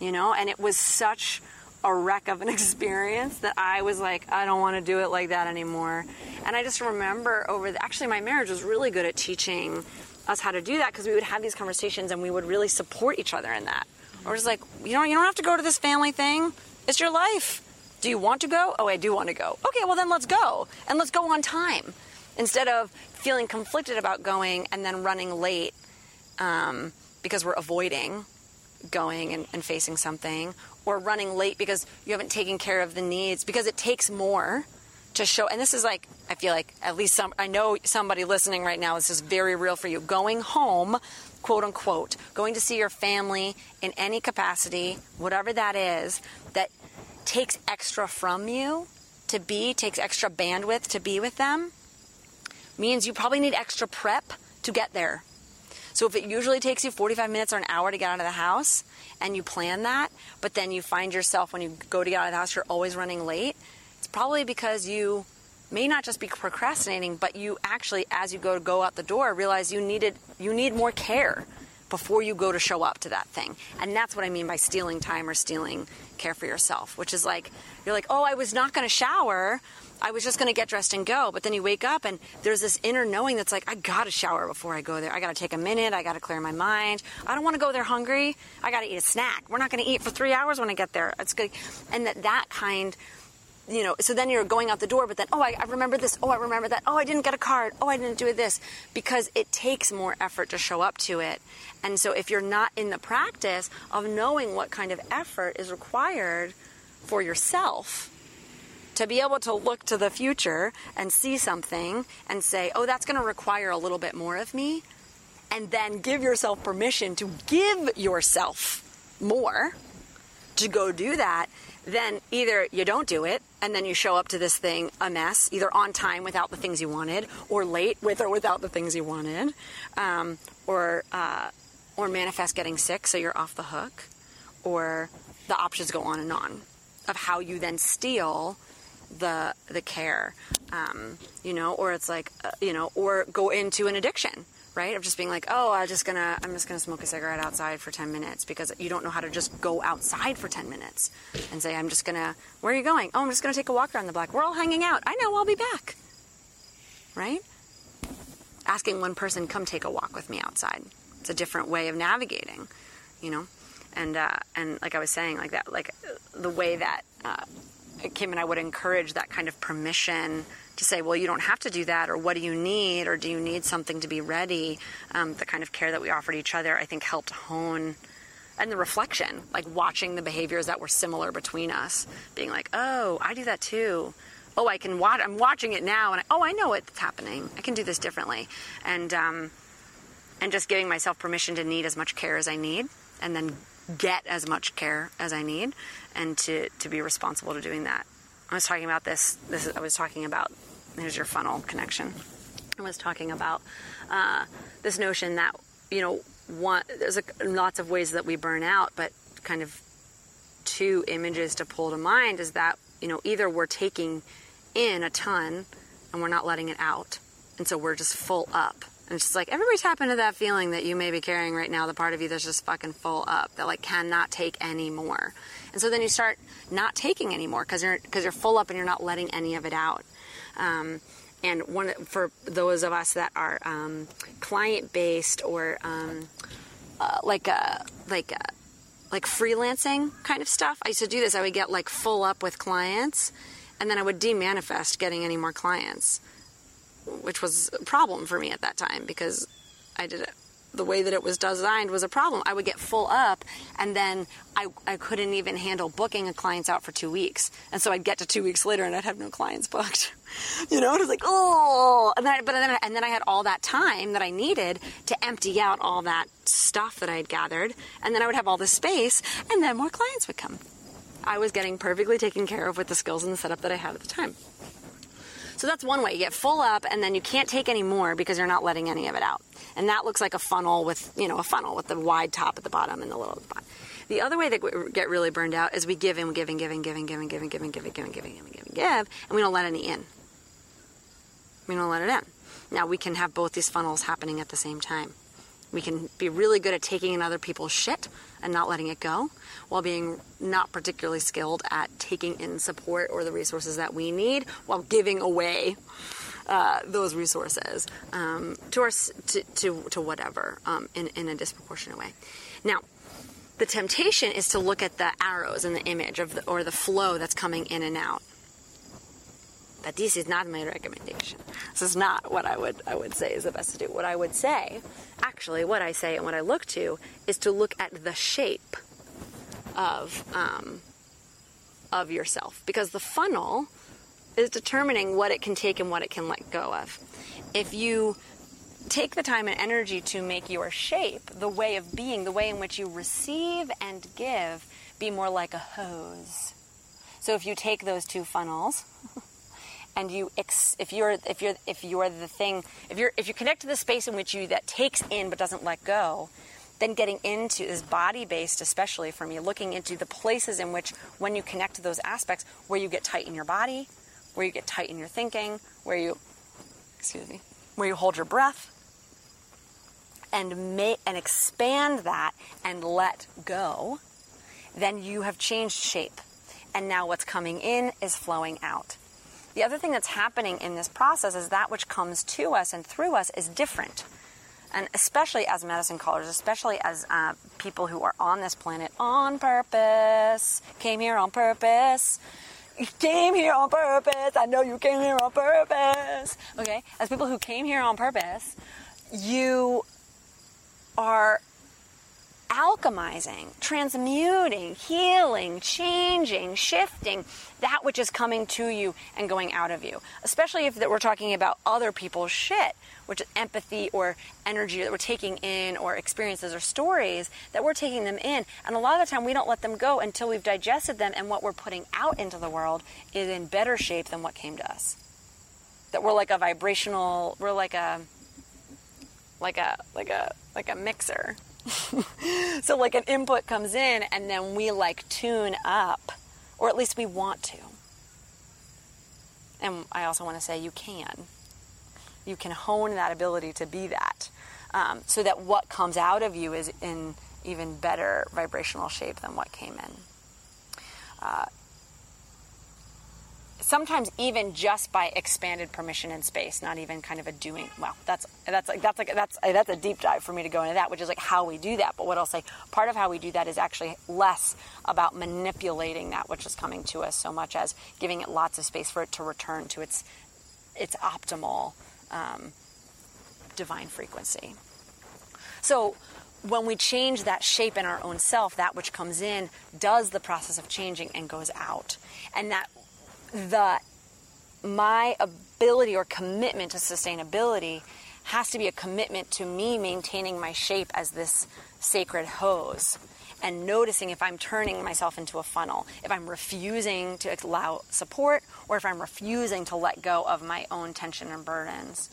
A: you know? And it was such a wreck of an (laughs) experience that I was like, I don't want to do it like that anymore. And I just remember over the, actually, my marriage was really good at teaching us how to do that because we would have these conversations and we would really support each other in that. Mm-hmm. Or just like, you know, you don't have to go to this family thing. It's your life. Do you want to go? Oh, I do want to go. Okay, well then let's go. And let's go on time. Instead of feeling conflicted about going and then running late um, because we're avoiding going and, and facing something, or running late because you haven't taken care of the needs, because it takes more to show. And this is like, I feel like at least some, I know somebody listening right now, this is very real for you. Going home, quote unquote, going to see your family in any capacity, whatever that is, that takes extra from you to be, takes extra bandwidth to be with them, means you probably need extra prep to get there. So if it usually takes you 45 minutes or an hour to get out of the house and you plan that, but then you find yourself when you go to get out of the house, you're always running late, it's probably because you may not just be procrastinating, but you actually, as you go to go out the door, realize you needed you need more care before you go to show up to that thing. And that's what I mean by stealing time or stealing care for yourself, which is like, you're like, oh, I was not going to shower. I was just going to get dressed and go. But then you wake up and there's this inner knowing that's like, I got to shower before I go there. I got to take a minute. I got to clear my mind. I don't want to go there hungry. I got to eat a snack. We're not going to eat for three hours when I get there. It's good. And that, that kind you know, so then you're going out the door, but then, oh, I, I, remember this. Oh, I remember that. Oh, I didn't get a card. Oh, I didn't do this. Because it takes more effort to show up to it. And so if you're not in the practice of knowing what kind of effort is required for yourself, to be able to look to the future and see something and say, oh, that's going to require a little bit more of me, and then give yourself permission to give yourself more to go do that, then either you don't do it and then you show up to this thing a mess, either on time without the things you wanted, or late with or without the things you wanted, um, or uh, or manifest getting sick so you're off the hook, or the options go on and on of how you then steal the the care, um, you know, or it's like uh, you know, or go into an addiction right? Of just being like, oh, I'm just gonna, I'm just gonna smoke a cigarette outside for 10 minutes because you don't know how to just go outside for 10 minutes and say, I'm just gonna, where are you going? Oh, I'm just gonna take a walk around the block. We're all hanging out. I know, I'll be back. Right? Asking one person, come take a walk with me outside. It's a different way of navigating, you know? And, uh, and like I was saying, like that, like the way that, uh, Kim and I would encourage that kind of permission to say, well, you don't have to do that, or what do you need, or do you need something to be ready? Um, the kind of care that we offered each other, I think, helped hone. And the reflection, like watching the behaviors that were similar between us, being like, oh, I do that too. Oh, I can watch. I'm watching it now, and I, oh, I know what's happening. I can do this differently, and um, and just giving myself permission to need as much care as I need, and then get as much care as I need, and to to be responsible to doing that. I was talking about this. This is, I was talking about. There's your funnel connection. I was talking about uh, this notion that you know, one there's a, lots of ways that we burn out, but kind of two images to pull to mind is that you know either we're taking in a ton and we're not letting it out, and so we're just full up. And just like everybody tap into that feeling that you may be carrying right now, the part of you that's just fucking full up, that like cannot take any more. And so then you start not taking anymore because you're because you're full up and you're not letting any of it out. Um, and one for those of us that are um, client based or um, uh, like a like a, like freelancing kind of stuff, I used to do this. I would get like full up with clients, and then I would demanifest getting any more clients, which was a problem for me at that time because I did it the way that it was designed was a problem. I would get full up, and then I, I couldn't even handle booking a clients out for two weeks. And so I'd get to two weeks later, and I'd have no clients booked. (laughs) you know, it was like, oh, and then, but then, and then I had all that time that I needed to empty out all that stuff that I had gathered, and then I would have all this space, and then more clients would come. I was getting perfectly taken care of with the skills and the setup that I had at the time. So that's one way. You get full up and then you can't take any more because you're not letting any of it out. And that looks like a funnel with, you know, a funnel with the wide top at the bottom and the little at the bottom. The other way that we get really burned out is we give and give and give and give and give and give and give and give and give and give and give and give and give and we don't let any in. We don't let it in. Now we can have both these funnels happening at the same time. We can be really good at taking in other people's shit and not letting it go, while being not particularly skilled at taking in support or the resources that we need while giving away uh, those resources um, to, our, to, to, to whatever um, in, in a disproportionate way. Now, the temptation is to look at the arrows in the image of the, or the flow that's coming in and out but this is not my recommendation. This is not what I would I would say is the best to do. What I would say, actually, what I say and what I look to is to look at the shape of um, of yourself because the funnel is determining what it can take and what it can let go of. If you take the time and energy to make your shape, the way of being, the way in which you receive and give, be more like a hose. So if you take those two funnels (laughs) and you ex- if you're if you're if you're the thing if you're if you connect to the space in which you that takes in but doesn't let go then getting into is body based especially for me looking into the places in which when you connect to those aspects where you get tight in your body where you get tight in your thinking where you excuse me where you hold your breath and make and expand that and let go, then you have changed shape. And now what's coming in is flowing out. The other thing that's happening in this process is that which comes to us and through us is different. And especially as medicine callers, especially as uh, people who are on this planet on purpose, came here on purpose. You came here on purpose. I know you came here on purpose. Okay? As people who came here on purpose, you are alchemizing, transmuting, healing, changing, shifting that which is coming to you and going out of you. Especially if that we're talking about other people's shit, which is empathy or energy that we're taking in or experiences or stories that we're taking them in. And a lot of the time we don't let them go until we've digested them and what we're putting out into the world is in better shape than what came to us. That we're like a vibrational, we're like a like a like a like a mixer (laughs) so like an input comes in and then we like tune up or at least we want to. And i also want to say you can. You can hone that ability to be that um, so that what comes out of you is in even better vibrational shape than what came in. Uh, sometimes even just by expanded permission in space, not even kind of a doing. Well, that's that's like that's like that's that's a deep dive for me to go into that, which is like how we do that. But what I'll say, part of how we do that is actually less about manipulating that which is coming to us, so much as giving it lots of space for it to return to its its optimal um, divine frequency. So when we change that shape in our own self, that which comes in does the process of changing and goes out. And that the my ability or commitment to sustainability has to be a commitment to me maintaining my shape as this sacred hose and noticing if I'm turning myself into a funnel, if I'm refusing to allow support, or if I'm refusing to let go of my own tension and burdens.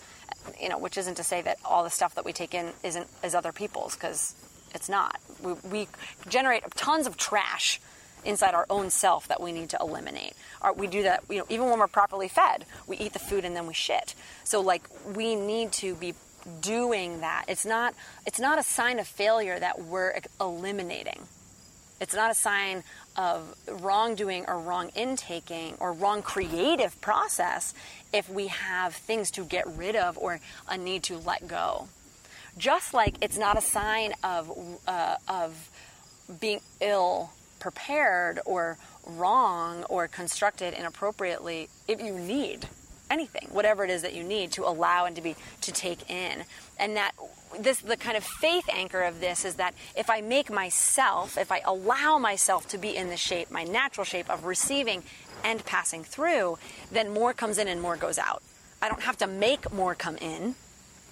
A: You know, which isn't to say that all the stuff that we take in isn't is other people's, because it's not. We, we generate tons of trash inside our own self that we need to eliminate. Or we do that, you know, even when we're properly fed, we eat the food and then we shit. So like we need to be doing that. It's not it's not a sign of failure that we're eliminating. It's not a sign of wrongdoing or wrong intaking or wrong creative process if we have things to get rid of or a need to let go. Just like it's not a sign of uh, of being ill prepared or wrong or constructed inappropriately if you need anything whatever it is that you need to allow and to be to take in. And that this the kind of faith anchor of this is that if i make myself if i allow myself to be in the shape my natural shape of receiving and passing through then more comes in and more goes out. I don't have to make more come in.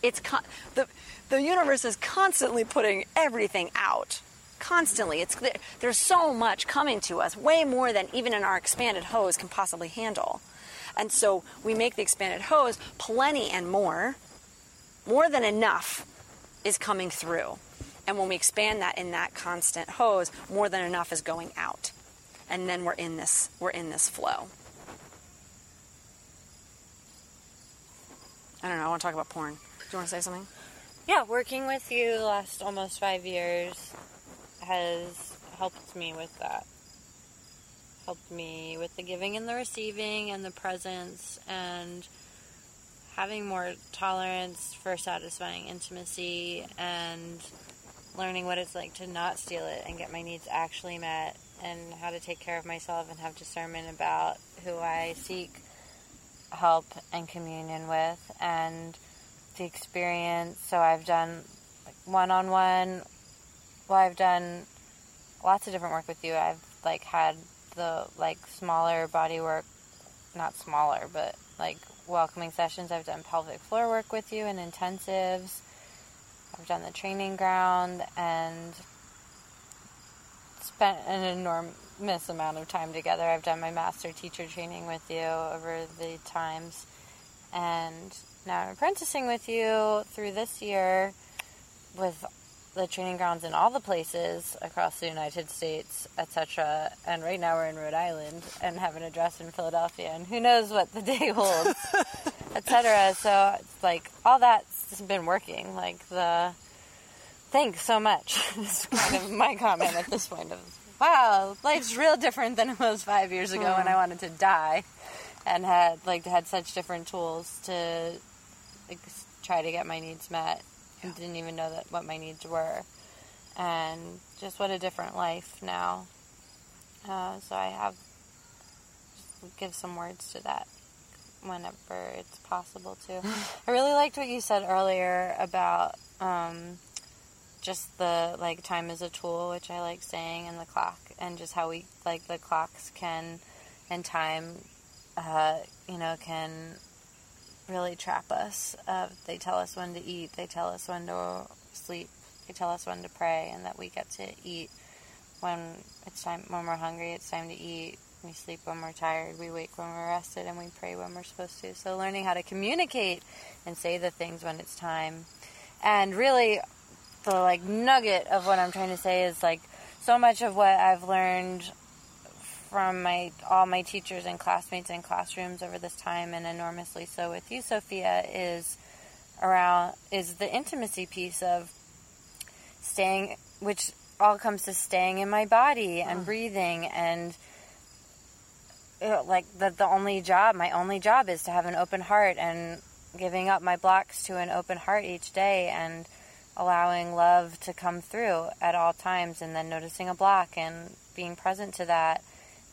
A: It's con- the the universe is constantly putting everything out constantly. It's there's so much coming to us, way more than even in our expanded hose can possibly handle. And so we make the expanded hose plenty and more, more than enough is coming through. And when we expand that in that constant hose, more than enough is going out. And then we're in this we're in this flow. I don't know, I want to talk about porn. Do you want to say something?
B: Yeah, working with you the last almost five years, has helped me with that. Helped me with the giving and the receiving and the presence and having more tolerance for satisfying intimacy and learning what it's like to not steal it and get my needs actually met and how to take care of myself and have discernment about who I seek help and communion with and the experience. So I've done one on one well, I've done lots of different work with you. I've like had the like smaller body work, not smaller, but like welcoming sessions. I've done pelvic floor work with you and intensives. I've done the training ground and spent an enormous amount of time together. I've done my master teacher training with you over the times. And now I'm apprenticing with you through this year with the training grounds in all the places across the United States, etc. And right now we're in Rhode Island and have an address in Philadelphia, and who knows what the (laughs) day holds, etc. So it's like all that's been working. Like the thanks so much. (laughs) is kind of my comment at this point of, wow, life's real different than it was five years ago when I hmm. wanted to die and had like had such different tools to like, try to get my needs met and didn't even know that what my needs were. And just what a different life now. Uh, so I have give some words to that whenever it's possible to. (laughs) I really liked what you said earlier about um, just the like time is a tool, which I like saying, and the clock, and just how we like the clocks can and time, uh, you know, can really trap us. They tell us when to eat, they tell us when to sleep, they tell us when to pray, and that we get to eat when it's time when we're hungry. It's time to eat we sleep when we're tired, we wake when we're rested, and we pray when we're supposed to. So, learning how to communicate and say the things when it's time. And really, the like nugget of what I'm trying to say is like so much of what I've learned from my all my teachers and classmates and classrooms over this time, and enormously so with you, Sophia, is around is the intimacy piece of staying, which all comes to staying in my body and mm. breathing and like the the only job, my only job is to have an open heart and giving up my blocks to an open heart each day and allowing love to come through at all times and then noticing a block and being present to that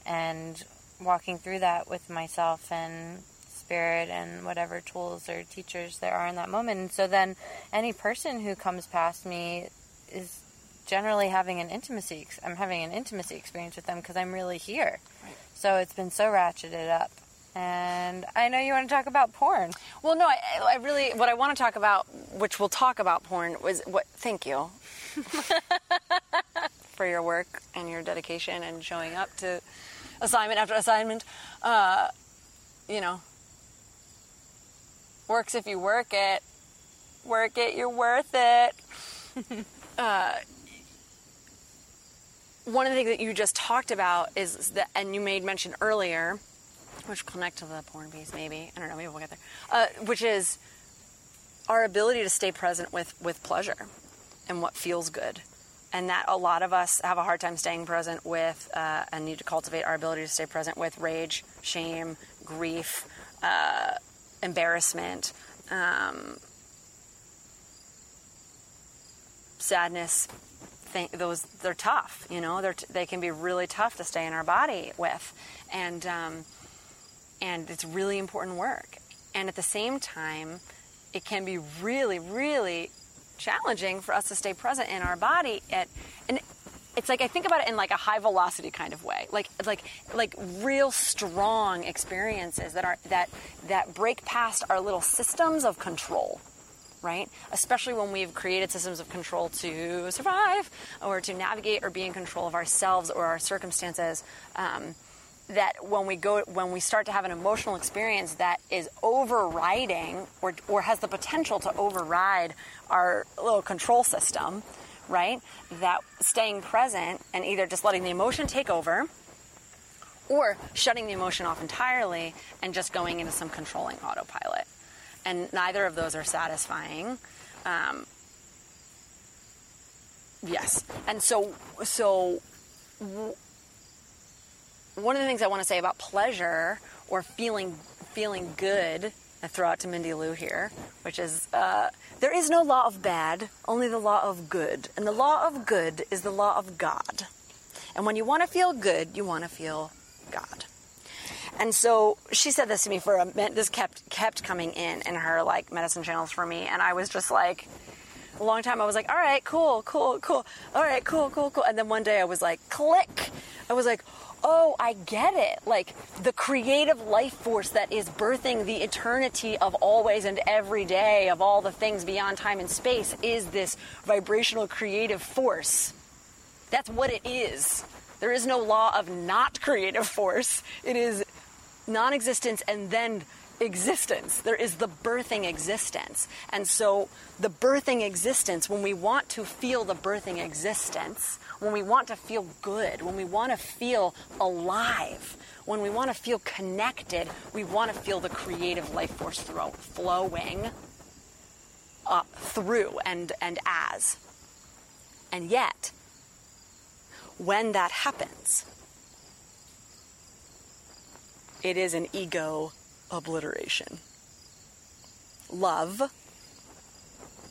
B: and walking through that with myself and spirit and whatever tools or teachers there are in that moment. And so then any person who comes past me is generally having an intimacy I'm having an intimacy experience with them because I'm really here. Right. So it's been so ratcheted up. And I know you want to talk about porn.
A: Well, no, I, I really, what I want to talk about, which we'll talk about porn, was what, thank you (laughs) for your work and your dedication and showing up to assignment after assignment. Uh, you know, works if you work it. Work it, you're worth it. (laughs) uh, one of the things that you just talked about is that, and you made mention earlier, which connect to the porn piece, maybe. I don't know, maybe we'll get there. Uh, which is our ability to stay present with, with pleasure and what feels good. And that a lot of us have a hard time staying present with uh, and need to cultivate our ability to stay present with rage, shame, grief, uh, embarrassment, um, sadness, those they're tough. You know, they're they can be really tough to stay in our body with, and um, and it's really important work. And at the same time, it can be really, really challenging for us to stay present in our body at and it's like I think about it in like a high velocity kind of way, like like like real strong experiences that are that that break past our little systems of control right? Especially when we've created systems of control to survive or to navigate or be in control of ourselves or our circumstances. Um, that when we go when we start to have an emotional experience that is overriding or, or has the potential to override our little control system right that staying present and either just letting the emotion take over or shutting the emotion off entirely and just going into some controlling autopilot and neither of those are satisfying. Um, yes, and so so one of the things I want to say about pleasure or feeling feeling good. I throw out to Mindy Lou here, which is uh, there is no law of bad, only the law of good, and the law of good is the law of God. And when you want to feel good, you want to feel God. And so she said this to me for a minute. This kept kept coming in in her like medicine channels for me, and I was just like, a long time. I was like, all right, cool, cool, cool. All right, cool, cool, cool. And then one day I was like, click. I was like, oh, I get it. Like the creative life force that is birthing the eternity of always and every day of all the things beyond time and space is this vibrational creative force. That's what it is. There is no law of not creative force. It is non existence and then existence. There is the birthing existence. And so, the birthing existence, when we want to feel the birthing existence, when we want to feel good, when we want to feel alive, when we want to feel connected, we want to feel the creative life force throw, flowing uh, through and, and as. And yet, when that happens, it is an ego obliteration. Love,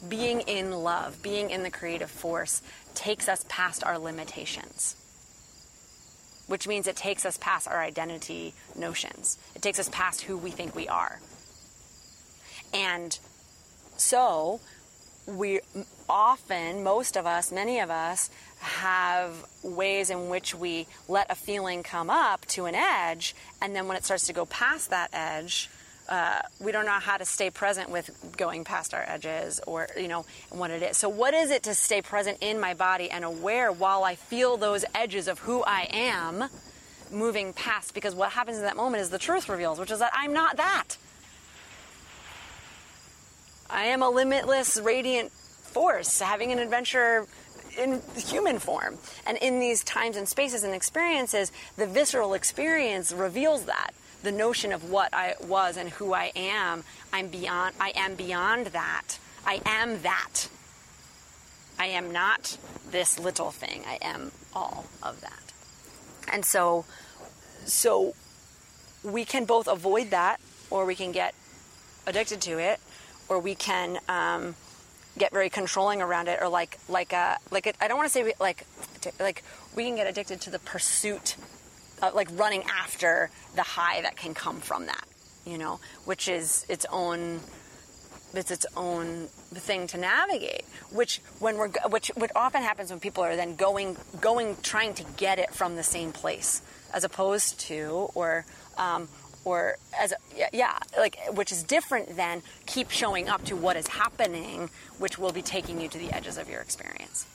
A: being in love, being in the creative force, takes us past our limitations, which means it takes us past our identity notions. It takes us past who we think we are. And so, we often, most of us, many of us, have ways in which we let a feeling come up to an edge, and then when it starts to go past that edge, uh, we don't know how to stay present with going past our edges or you know what it is. So what is it to stay present in my body and aware while i feel those edges of who i am moving past? Because what happens in that moment is the truth reveals which is that i'm not that. I am a limitless radiant force having an adventure in human form. And in these times and spaces and experiences the visceral experience reveals that the notion of what I was and who I am, I'm beyond I am beyond that. I am that. I am not this little thing. I am all of that. And so so we can both avoid that or we can get addicted to it or we can um, get very controlling around it or like like a like I don't want to say we, like like we can get addicted to the pursuit uh, like running after the high that can come from that, you know, which is its own it's its own thing to navigate which when we're which what often happens when people are then going going trying to get it from the same place as opposed to or um, or as a, yeah like which is different than keep showing up to what is happening which will be taking you to the edges of your experience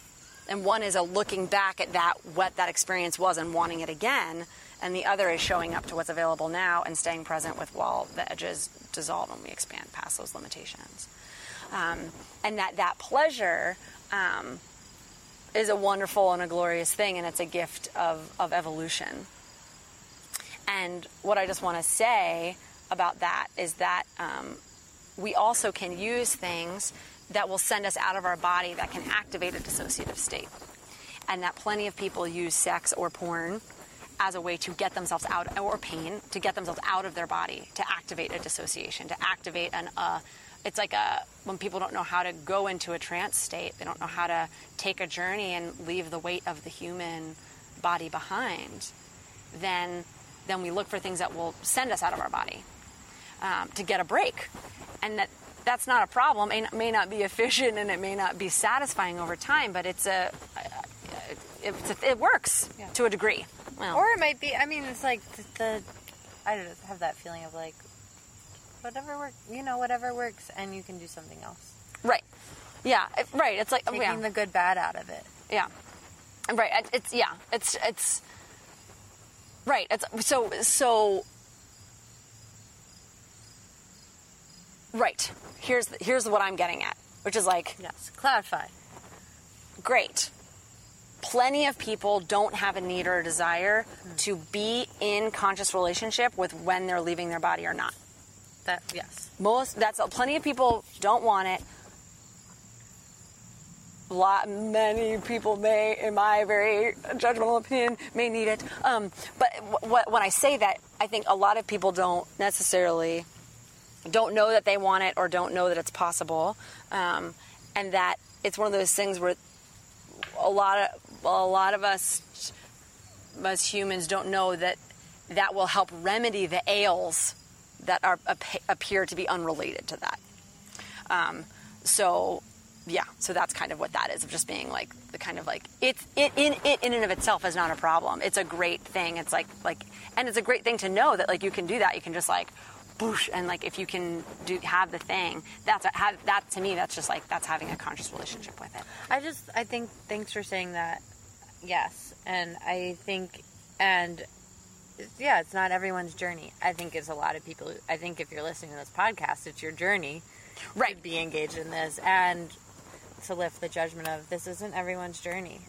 A: and one is a looking back at that what that experience was and wanting it again and the other is showing up to what's available now and staying present with while the edges dissolve and we expand past those limitations. Um, and that that pleasure um, is a wonderful and a glorious thing and it's a gift of, of evolution. And what i just want to say about that is that um, we also can use things that will send us out of our body that can activate a dissociative state. And that plenty of people use sex or porn as a way to get themselves out, or pain, to get themselves out of their body, to activate a dissociation, to activate an, uh, it's like a, when people don't know how to go into a trance state, they don't know how to take a journey and leave the weight of the human body behind, then, then we look for things that will send us out of our body um, to get a break. And that that's not a problem. It may not be efficient and it may not be satisfying over time, but it's a, it's a it works yeah. to a degree.
B: Well, or it might be. I mean, it's like the, the I have that feeling of like whatever works, you know, whatever works, and you can do something else.
A: Right. Yeah. It, right. It's like
B: taking
A: yeah.
B: the good bad out of it.
A: Yeah. Right. It's yeah. It's it's right. It's so so Right. Here's here's what I'm getting at, which is like
B: yes, clarify.
A: Great. Plenty of people don't have a need or a desire mm. to be in conscious relationship with when they're leaving their body or not.
B: That yes.
A: Most that's plenty of people don't want it. A lot, many people may, in my very judgmental opinion, may need it. Um, but w- w- when I say that, I think a lot of people don't necessarily don't know that they want it or don't know that it's possible, um, and that it's one of those things where a lot of a lot of us as humans don't know that that will help remedy the ails that are appear to be unrelated to that. Um, so yeah, so that's kind of what that is of just being like the kind of like it's it in it in and of itself is not a problem. It's a great thing. It's like like and it's a great thing to know that like you can do that. You can just like boosh, and like if you can do have the thing, that's a, have, that to me. That's just like that's having a conscious relationship with it.
B: I just I think thanks for saying that. Yes, and I think and yeah, it's not everyone's journey. I think it's a lot of people. I think if you're listening to this podcast, it's your journey,
A: right?
B: To be engaged in this and to lift the judgment of this isn't everyone's journey.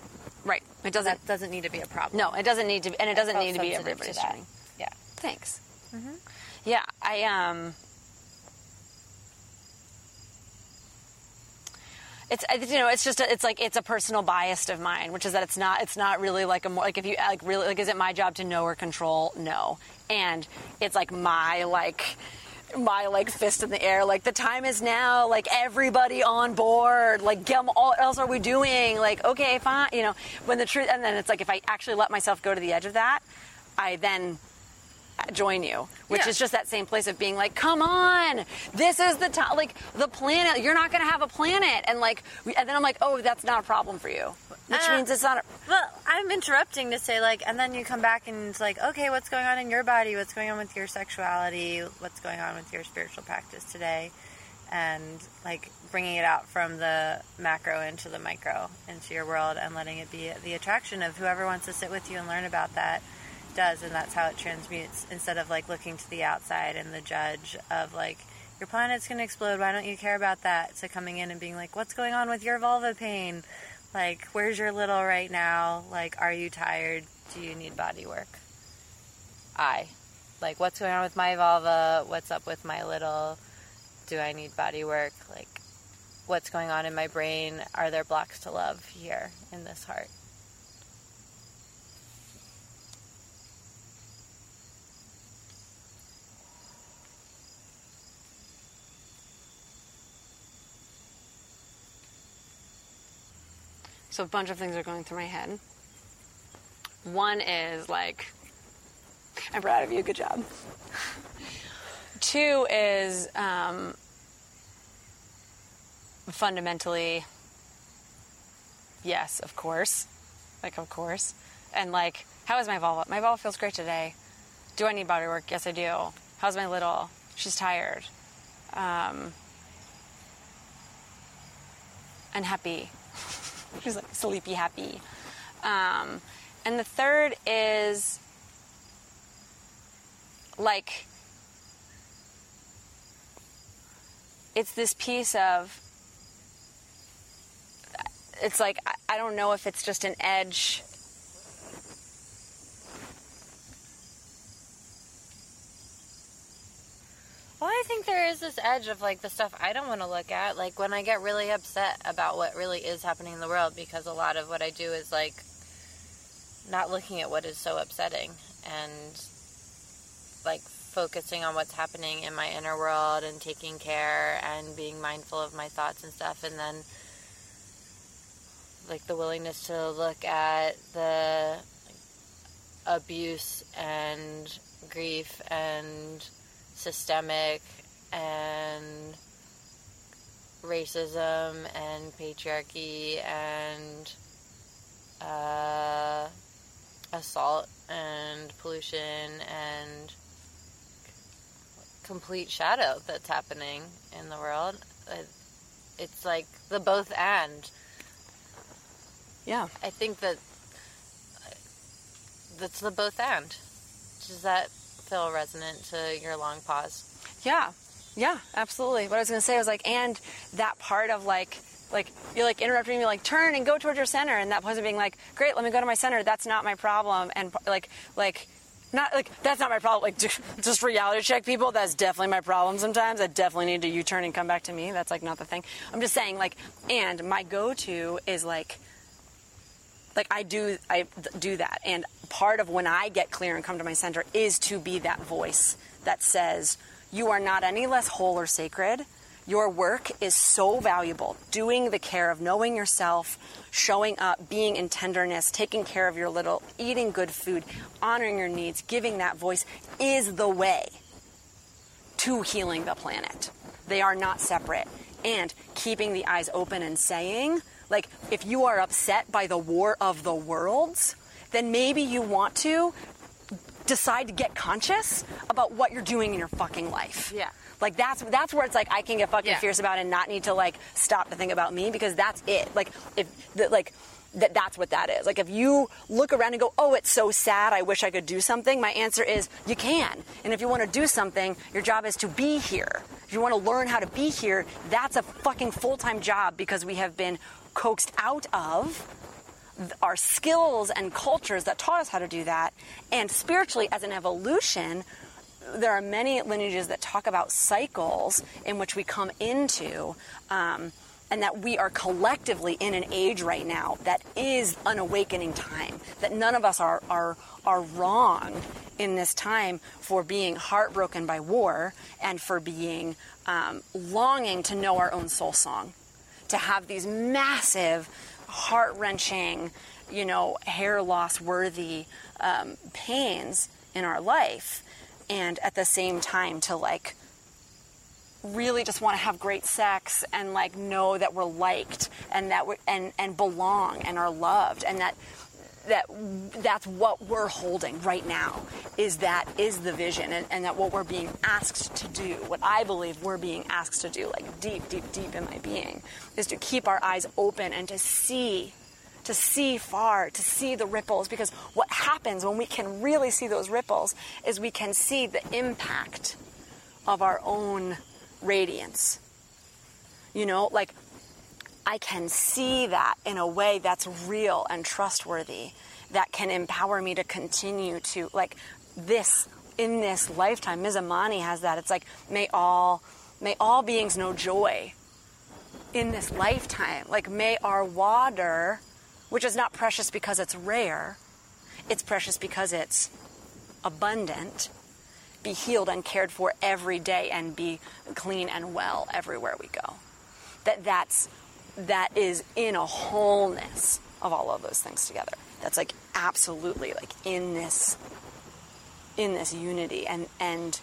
A: Right. It doesn't
B: that doesn't need to be a problem.
A: No, it doesn't need to, be, and it doesn't need to be everybody's journey.
B: Yeah.
A: Thanks. Yeah, I um It's you know it's just a, it's like it's a personal bias of mine, which is that it's not it's not really like a like if you like really like is it my job to know or control? No, and it's like my like my like fist in the air like the time is now like everybody on board like get what else are we doing like okay fine you know when the truth and then it's like if i actually let myself go to the edge of that i then join you which
B: Yeah.
A: is just that same place of being like come on this is the time like the planet you're not going to have a planet and like we, and then i'm like oh that's not a problem for you which
B: Uh,
A: means it's not a,
B: Well, I'm interrupting to say, like, and then you come back and it's like, okay, what's going on in your body? What's going on with your sexuality? What's going on with your spiritual practice today? And, like, bringing it out from the macro into the micro, into your world, and letting it be the attraction of whoever wants to sit with you and learn about that does. And that's how it transmutes instead of, like, looking to the outside and the judge of, like, your planet's going to explode. Why don't you care about that? To coming in and being like, what's going on with your vulva pain? Like, where's your little right now? Like, are you tired? Do you need body work? I. Like, what's going on with my vulva? What's up with my little? Do I need body work? Like, what's going on in my brain? Are there blocks to love here in this heart?
A: So a bunch of things are going through my head. One is like, I'm proud of you. Good job. Two is um, fundamentally, yes, of course, like of course, and like, how is my vulva? My vulva feels great today. Do I need body work? Yes, I do. How's my little? She's tired. Um, and happy. She's like sleepy happy. Um, and the third is like it's this piece of it's like I, I don't know if it's just an edge
B: Well, I think there is this edge of like the stuff I don't want to look at. Like when I get really upset about what really is happening in the world, because a lot of what I do is like not looking at what is so upsetting and like focusing on what's happening in my inner world and taking care and being mindful of my thoughts and stuff. And then like the willingness to look at the abuse and grief and systemic and racism and patriarchy and uh, assault and pollution and complete shadow that's happening in the world. It's like the both and.
A: yeah
B: I think that that's the both and. Does that feel resonant to your long pause?
A: Yeah, yeah, absolutely. What I was gonna say was like, and that part of like, like you're like interrupting me, like turn and go towards your center, and that person being like, great, let me go to my center. That's not my problem, and like, like. Not like that's not my problem. Like just reality check people. That's definitely my problem. Sometimes I definitely need to U-turn and come back to me. That's like not the thing. I'm just saying like, and my go-to is like, like I do I do that and part of when I get clear and come to my center is to be that voice that says you are not any less whole or sacred your work is so valuable doing the care of knowing yourself showing up being in tenderness taking care of your little eating good food honoring your needs giving that voice is the way to healing the planet. They are not separate. And keeping the eyes open and saying, like, if you are upset by the war of the worlds, then maybe you want to decide to get conscious about what you're doing in your fucking life.
B: Yeah.
A: Like that's that's where it's like I can get fucking
B: Yeah.
A: fierce about it and not need to like stop to think about me because that's it. Like if the, like that that's what that is. Like if you look around and go, "Oh, it's so sad. I wish I could do something." My answer is you can. And if you want to do something, your job is to be here. If you want to learn how to be here, that's a fucking full-time job because we have been coaxed out of our skills and cultures that taught us how to do that. And spiritually, as an evolution, there are many lineages that talk about cycles in which we come into. Um, and that we are collectively in an age right now that is an awakening time. That none of us are are are wrong in this time for being heartbroken by war and for being um, longing to know our own soul song, to have these massive, heart wrenching, you know, hair loss worthy um, pains in our life, and at the same time to like really just want to have great sex and like know that we're liked and that we and and belong and are loved and that that that's what we're holding right now is that is the vision and, and, that what we're being asked to do what i believe we're being asked to do like deep deep deep in my being is to keep our eyes open and to see to see far to see the ripples because what happens when we can really see those ripples is we can see the impact of our own radiance. You know, like I can see that in a way that's real and trustworthy that can empower me to continue to like this in this lifetime. Ms. Amani has that. It's like may all may all beings know joy in this lifetime. Like may our water, which is not precious because it's rare, it's precious because it's abundant be healed and cared for every day and be clean and well everywhere we go. That that's that is in a wholeness of all of those things together. That's like absolutely like in this in this unity and and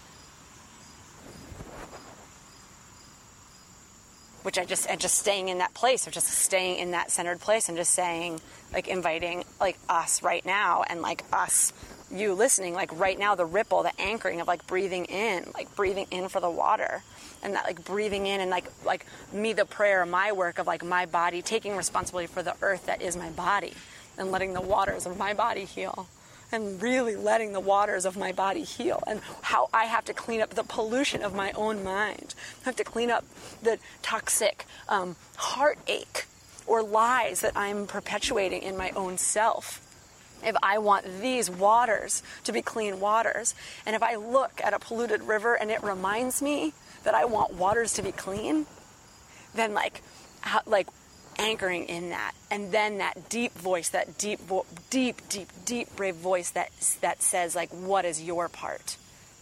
A: which I just and just staying in that place or just staying in that centered place and just saying like inviting like us right now and like us you listening, like right now, the ripple, the anchoring of like breathing in, like breathing in for the water, and that like breathing in and like like me, the prayer, my work of like my body, taking responsibility for the earth that is my body, and letting the waters of my body heal, and really letting the waters of my body heal, and how I have to clean up the pollution of my own mind, I have to clean up the toxic um, heartache or lies that I'm perpetuating in my own self if I want these waters to be clean waters, and if I look at a polluted river and it reminds me that I want waters to be clean, then like, how, like anchoring in that, and then that deep voice, that deep, vo- deep, deep, deep, brave voice that that says like, what is your part?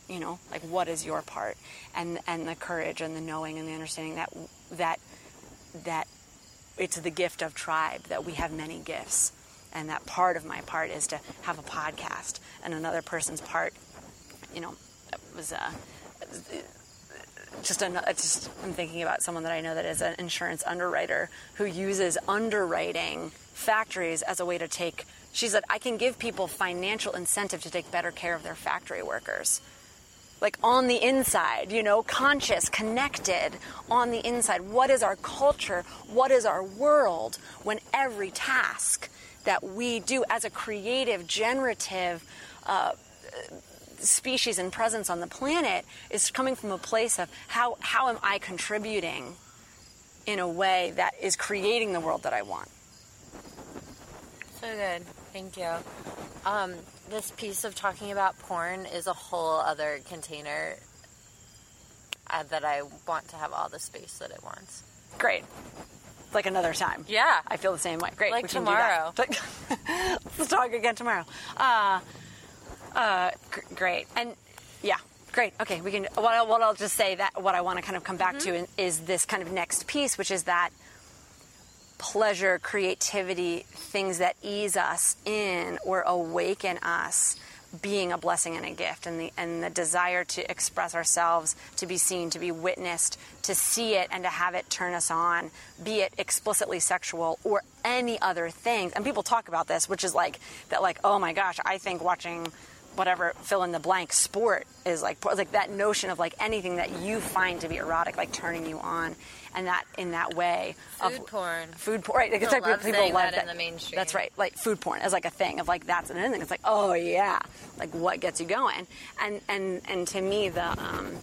A: You know, like what is your part? And and the courage and the knowing and the understanding that that that it's the gift of tribe that we have many gifts and that part of my part is to have a podcast and another person's part you know was uh, just, an, just I'm thinking about someone that I know that is an insurance underwriter who uses underwriting factories as a way to take she said I can give people financial incentive to take better care of their factory workers like on the inside, you know, conscious, connected on the inside. What is our culture? What is our world when every task that we do as a creative, generative uh, species and presence on the planet is coming from a place of how, how am I contributing in a way that is creating the world that I want.
B: So good. Thank you. Um, this piece of talking about porn is a whole other container uh, that I want to have all the space that it wants.
A: Great like another time.
B: Yeah.
A: I feel the same way. Great.
B: Like tomorrow. (laughs)
A: Let's talk again tomorrow. Uh, uh, great. And yeah, great. Okay, we can. What, what I'll just say that what I want to kind of come back mm-hmm. to is this kind of next piece, which is that pleasure, creativity, things that ease us in or awaken us being a blessing and a gift and the and the desire to express ourselves to be seen to be witnessed to see it and to have it turn us on be it explicitly sexual or any other things. And people talk about this which is like that like oh my gosh i think watching whatever fill in the blank sport is like like that notion of like anything that you find to be erotic like turning you on and that in that way
B: food of, porn.
A: Food porn right like,
B: love
A: people love
B: that, in the mainstream.
A: That's right like food porn as like a thing of like that's an thing it's like oh yeah like what gets you going? And and and to me the um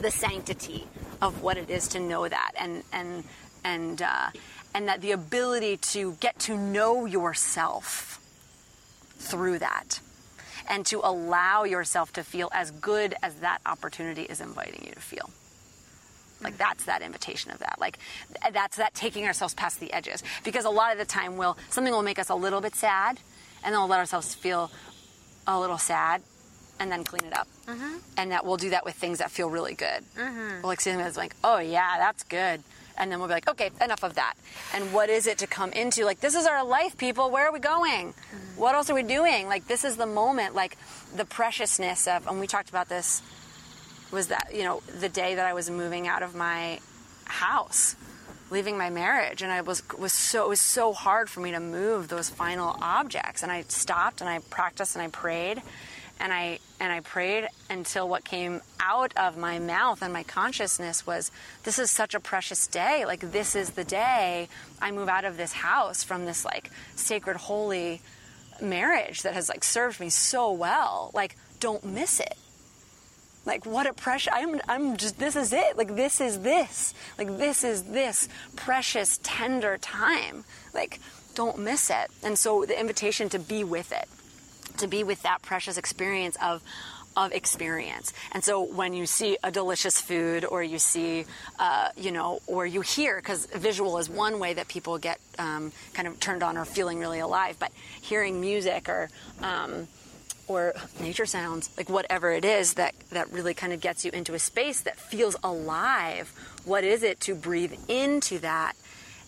A: the sanctity of what it is to know that and and and uh and that the ability to get to know yourself through that and to allow yourself to feel as good as that opportunity is inviting you to feel. Like that's that invitation of that. Like that's that taking ourselves past the edges. Because a lot of the time, will something will make us a little bit sad, and then we'll let ourselves feel a little sad, and then clean it up. Mm-hmm. And that we'll do that with things that feel really good. Mm-hmm. We'll like see something that's like, oh yeah, that's good. And then we'll be like, okay, enough of that. And what is it to come into? Like, this is our life, people. Where are we going? What else are we doing? Like, this is the moment, like the preciousness of, and we talked about this, was that, you know, the day that I was moving out of my house, leaving my marriage. And I was, was so, it was so hard for me to move those final objects. And I stopped and I practiced and I prayed and I and I prayed until what came out of my mouth and my consciousness was this is such a precious day. Like this is the day I move out of this house from this like sacred holy marriage that has like served me so well. Like don't miss it. Like what a precious I'm I'm just this is it. Like this is this. Like this is this precious tender time. Like don't miss it. And so the invitation to be with it to be with that precious experience of of experience. And so when you see a delicious food or you see, uh, you know, or you hear, because visual is one way that people get um, kind of turned on or feeling really alive, but hearing music or, um, or nature sounds, like whatever it is that, that really kind of gets you into a space that feels alive. What is it to breathe into that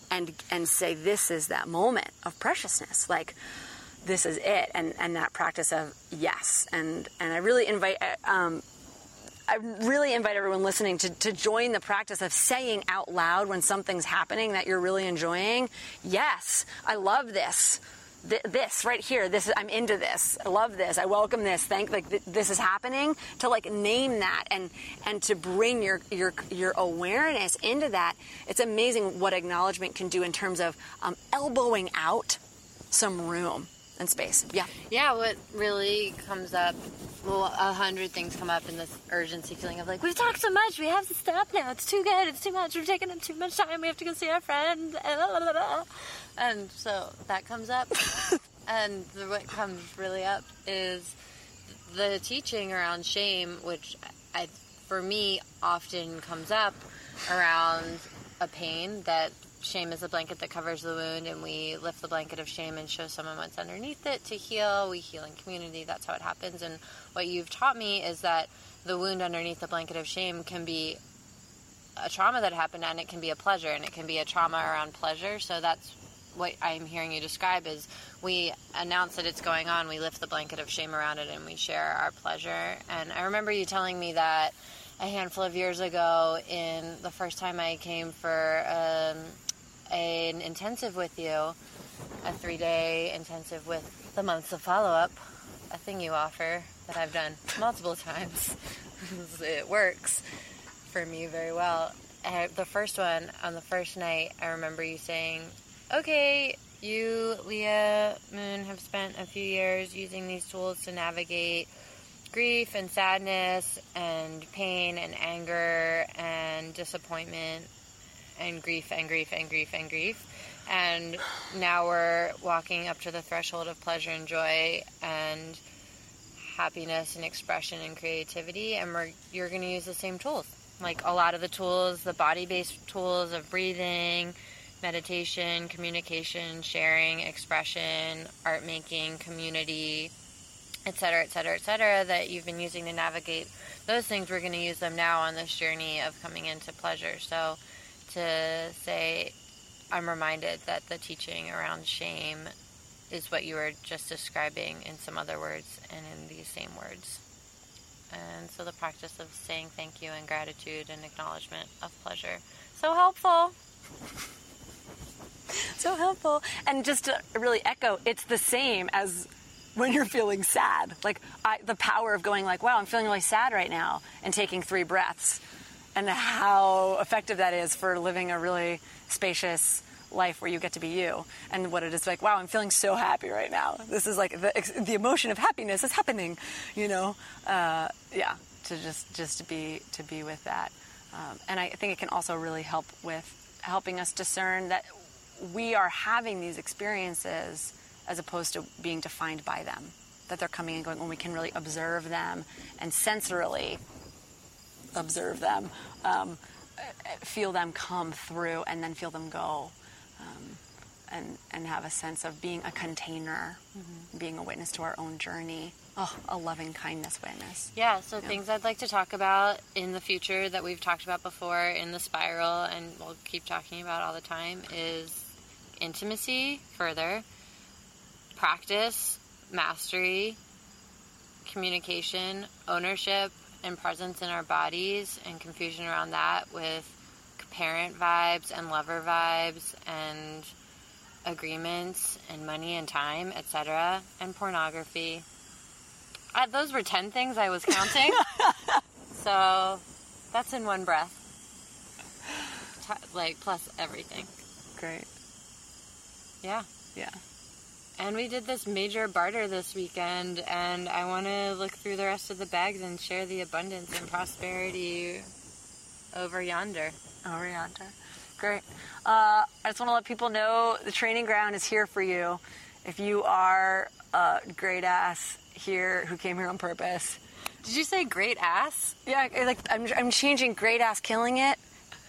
A: and, and say, this is that moment of preciousness? Like, this is it and and that practice of yes and and i really invite um, I really invite everyone listening to, to join the practice of saying out loud when something's happening that you're really enjoying, yes, I love this. Th- this right here, this I'm into this. I love this. I welcome this. Thank like th- this is happening. To like name that and and to bring your your your awareness into that. It's amazing what acknowledgement can do in terms of um, elbowing out some room space. Yeah.
B: Yeah, what really comes up, well, a hundred things come up in this urgency feeling of like, we've talked so much, we have to stop now. It's too good, it's too much, we're taking up too much time, we have to go see our friend. And so that comes up. (laughs) and the, what comes really up is the teaching around shame, which I, for me often comes up around a pain that shame is a blanket that covers the wound and we lift the blanket of shame and show someone what's underneath it to heal. We heal in community. That's how it happens. And what you've taught me is that the wound underneath the blanket of shame can be a trauma that happened and it can be a pleasure and it can be a trauma around pleasure. So that's what i'm hearing you describe is we announce that it's going on. We lift the blanket of shame around it and we share our pleasure. And i remember you telling me that a handful of years ago in the first time i came for um, an intensive with you, a three day intensive with the months of follow up, a thing you offer that I've done multiple (laughs) times. it works for me very well. The first one, on the first night, I remember you saying, Okay, you, Leah Moon, have spent a few years using these tools to navigate grief and sadness and pain and anger and disappointment and grief and grief and grief and grief. And now we're walking up to the threshold of pleasure and joy and happiness and expression and creativity. And we're, you're going to use the same tools. Like a lot of the tools, the body based tools of breathing, meditation, communication, sharing, expression, art making, community, etc., etc., etc., that you've been using to navigate those things, we're going to use them now on this journey of coming into pleasure. So, to say, I'm reminded that the teaching around shame is what you were just describing in some other words and in these same words. And so the practice of saying thank you and gratitude and acknowledgement of pleasure. So helpful. (laughs)
A: so helpful. And just to really echo, it's the same as when you're feeling sad. Like I, the power of going like, wow, I'm feeling really sad right now and taking three breaths and how effective that is for living a really spacious life where you get to be you and what it is like wow i'm feeling so happy right now. This is like the, the emotion of happiness is happening you know? Uh, yeah to just just to be to be with that. Um, and i think it can also really help with helping us discern that we are having these experiences as opposed to being defined by them that they're coming and going when we can really observe them and sensorily observe them um, feel them come through and then feel them go. Um, and, and have a sense of being a container, being a witness to our own journey. Oh, a loving kindness witness.
B: Yeah, so things I'd like to talk about in the future that we've talked about before in the spiral and we'll keep talking about all the time is intimacy further, practice, mastery, communication, ownership, and presence in our bodies, and confusion around that with parent vibes and lover vibes and agreements and money and time, etc., and pornography. Those were 10 things I was counting. (laughs) so that's in one breath. T- like, plus everything.
A: Great.
B: Yeah.
A: Yeah.
B: And we did this major barter this weekend, and I want to look through the rest of the bags and share the abundance and prosperity over yonder.
A: Over yonder. Great. Uh, I just want to let people know the training ground is here for you. If you are a great ass here who came here on purpose.
B: Did you say great ass?
A: Yeah, like I'm, I'm changing great ass killing it.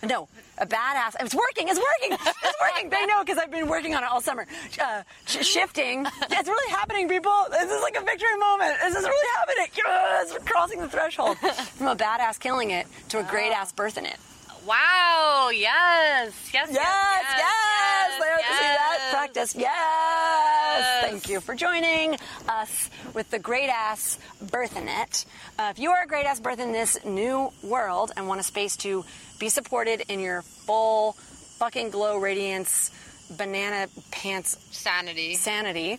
A: No, a badass. It's working. It's working. It's working. they know because I've been working on it all summer. Uh, sh- shifting. It's really happening, people. This is like a victory moment. This is really happening. Yes, we're crossing the threshold from a badass killing it to a great ass birthing it.
B: Wow, yes. Yes, yes,
A: Yes, yes.
B: yes, yes.
A: See that? Practice. Yes. Thank you for joining us with the Great Ass Birthing It. Uh, if you are a great ass birth in this new world and want a space to be supported in your full fucking glow radiance banana pants
B: Sanity.
A: sanity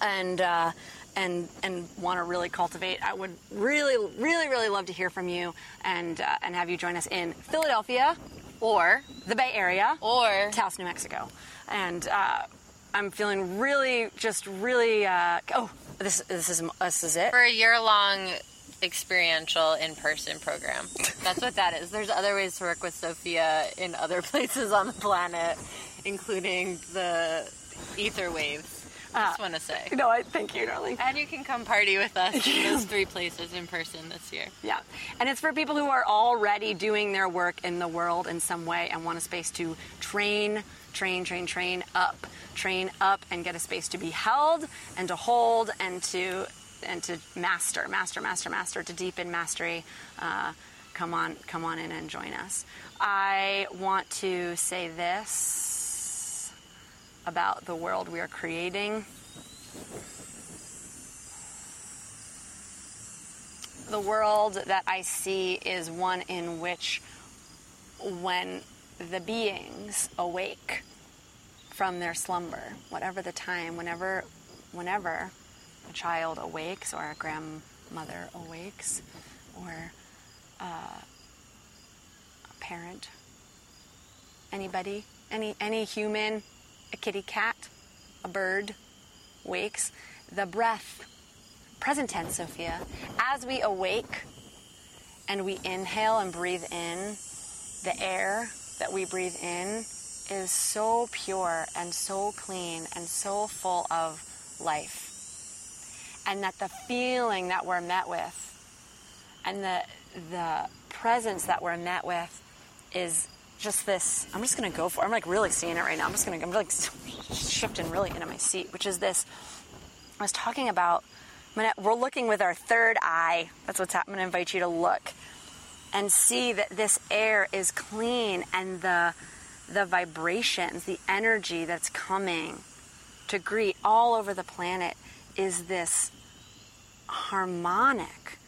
A: and uh, and and want to really cultivate, I would really, really, really love to hear from you and uh, and have you join us in Philadelphia or the Bay Area
B: Or
A: Taos, New Mexico, and uh, I'm feeling really, just really. Uh, oh, this this is this is it.
B: for a year long experiential in person program. That's what that is. There's other ways to work with Sophia in other (laughs) places on the planet, including the ether waves. I (laughs) just want to say. (laughs)
A: No, I thank you, darling.
B: And you can come party with us in those three places in person this year.
A: Yeah, and it's for people who are already doing their work in the world in some way and want a space to train, train, train, train up, train up, and get a space to be held and to hold and to and to master, master, master, master, to deepen mastery. Uh, come on, come on in and join us. I want to say this about the world we are creating. the world that I see is one in which when the beings awake from their slumber, whatever the time, whenever whenever a child awakes or a grandmother awakes or uh, a parent, anybody, any any human, a kitty cat, a bird wakes, the breath. Present tense, Sophia, as we awake and we inhale and breathe in, the air that we breathe in is so pure and so clean and so full of life. And that the feeling that we're met with and the the presence that we're met with is just this I'm just gonna go for I'm like really seeing it right now. I'm just gonna I'm like (laughs) shifting really into my seat, which is this I was talking about we're looking with our third eye. That's what's happening. Gonna invite you to look and see that this air is clean and the the vibrations, the energy that's coming to greet all over the planet is this harmonic,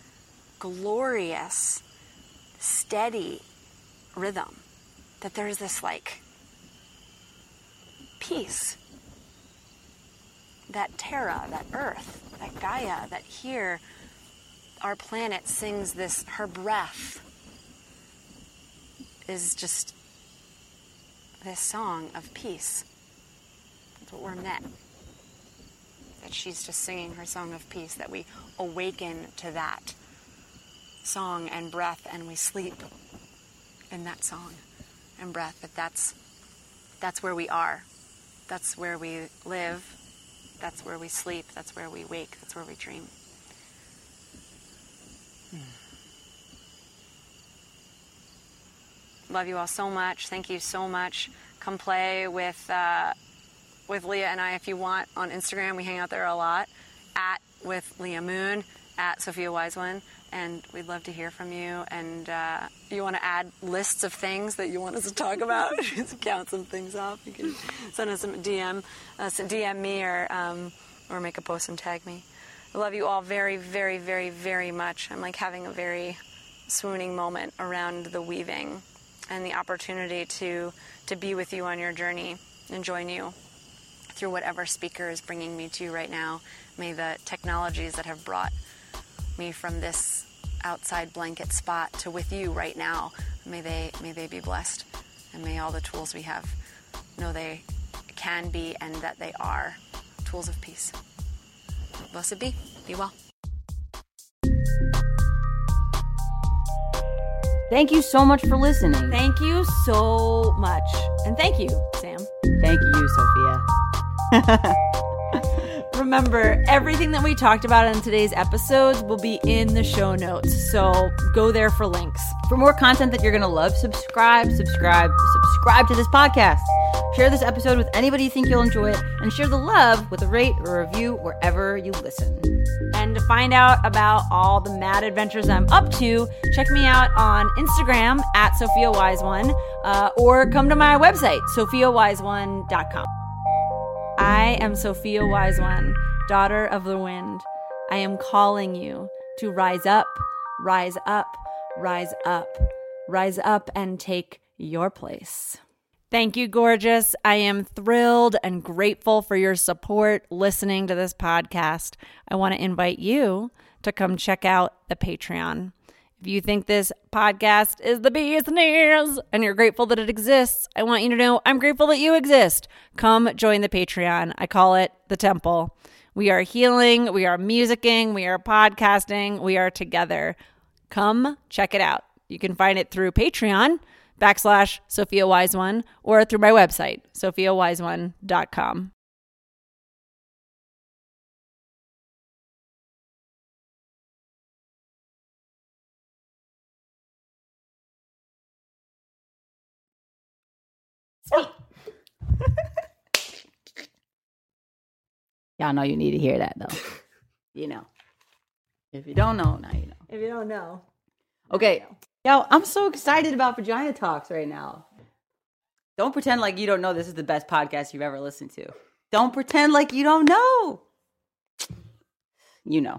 A: glorious, steady rhythm. That there's this like peace that Terra, that Earth, that Gaia, that here, our planet sings this, her breath is just this song of peace. That's what we're meant. That she's just singing her song of peace, that we awaken to that song and breath and we sleep in that song and breath, that that's, that's where we are. That's where we live. That's where we sleep. That's where we wake. That's where we dream. love you all so much. Thank you so much. Come play with uh, with Leah and I if you want on Instagram. We hang out there a lot. At with Leah Moon, at Sophia Wise One, and we'd love to hear from you. And uh, you want to add lists of things that you want us to talk about? (laughs) Just count some things off. You can send us a DM, uh, DM me, or um, or make a post and tag me. I love you all very, very, very, very much. I'm like having a very swooning moment around the weaving and the opportunity to to be with you on your journey and join you through whatever speaker is bringing me to you right now. May the technologies that have brought me from this outside blanket spot to with you right now, may they may they be blessed, and may all the tools we have know they can be and that they are tools of peace. Blessed be. Be well.
C: Thank you so much for listening.
D: Thank you so much. And thank you, Sam.
C: Thank you, Sophia. (laughs)
D: Remember, everything that we talked about in today's episodes will be in the show notes. So go there for links.
C: For more content that you're going to love, subscribe, subscribe, subscribe to this podcast. Share this episode with anybody you think you'll enjoy it, and share the love with a rate or a review wherever you listen.
D: And to find out about all the mad adventures I'm up to, check me out on Instagram at Sophia Wise One, uh, or come to my website, sophiawiseone.com. I am Sophia Wise One, daughter of the wind. I am calling you to rise up, rise up, rise up, rise up and take your place. Thank you, gorgeous. I am thrilled and grateful for your support listening to this podcast. I want to invite you to come check out the Patreon. If you think this podcast is the business and you're grateful that it exists, I want you to know I'm grateful that you exist. Come join the Patreon. I call it the temple. We are healing, we are musicking, we are podcasting, we are together. Come check it out. You can find it through Patreon backslash Sophia Wise One or through my website, sophiawiseone.com. (laughs)
C: Y'all know you need to hear that, though. you know. If you don't know, now you know.
D: If you don't know,
C: Okay. Yo, I'm so excited about Vagina Talks right now. Don't pretend like you don't know this is the best podcast you've ever listened to. Don't pretend like you don't know. You know.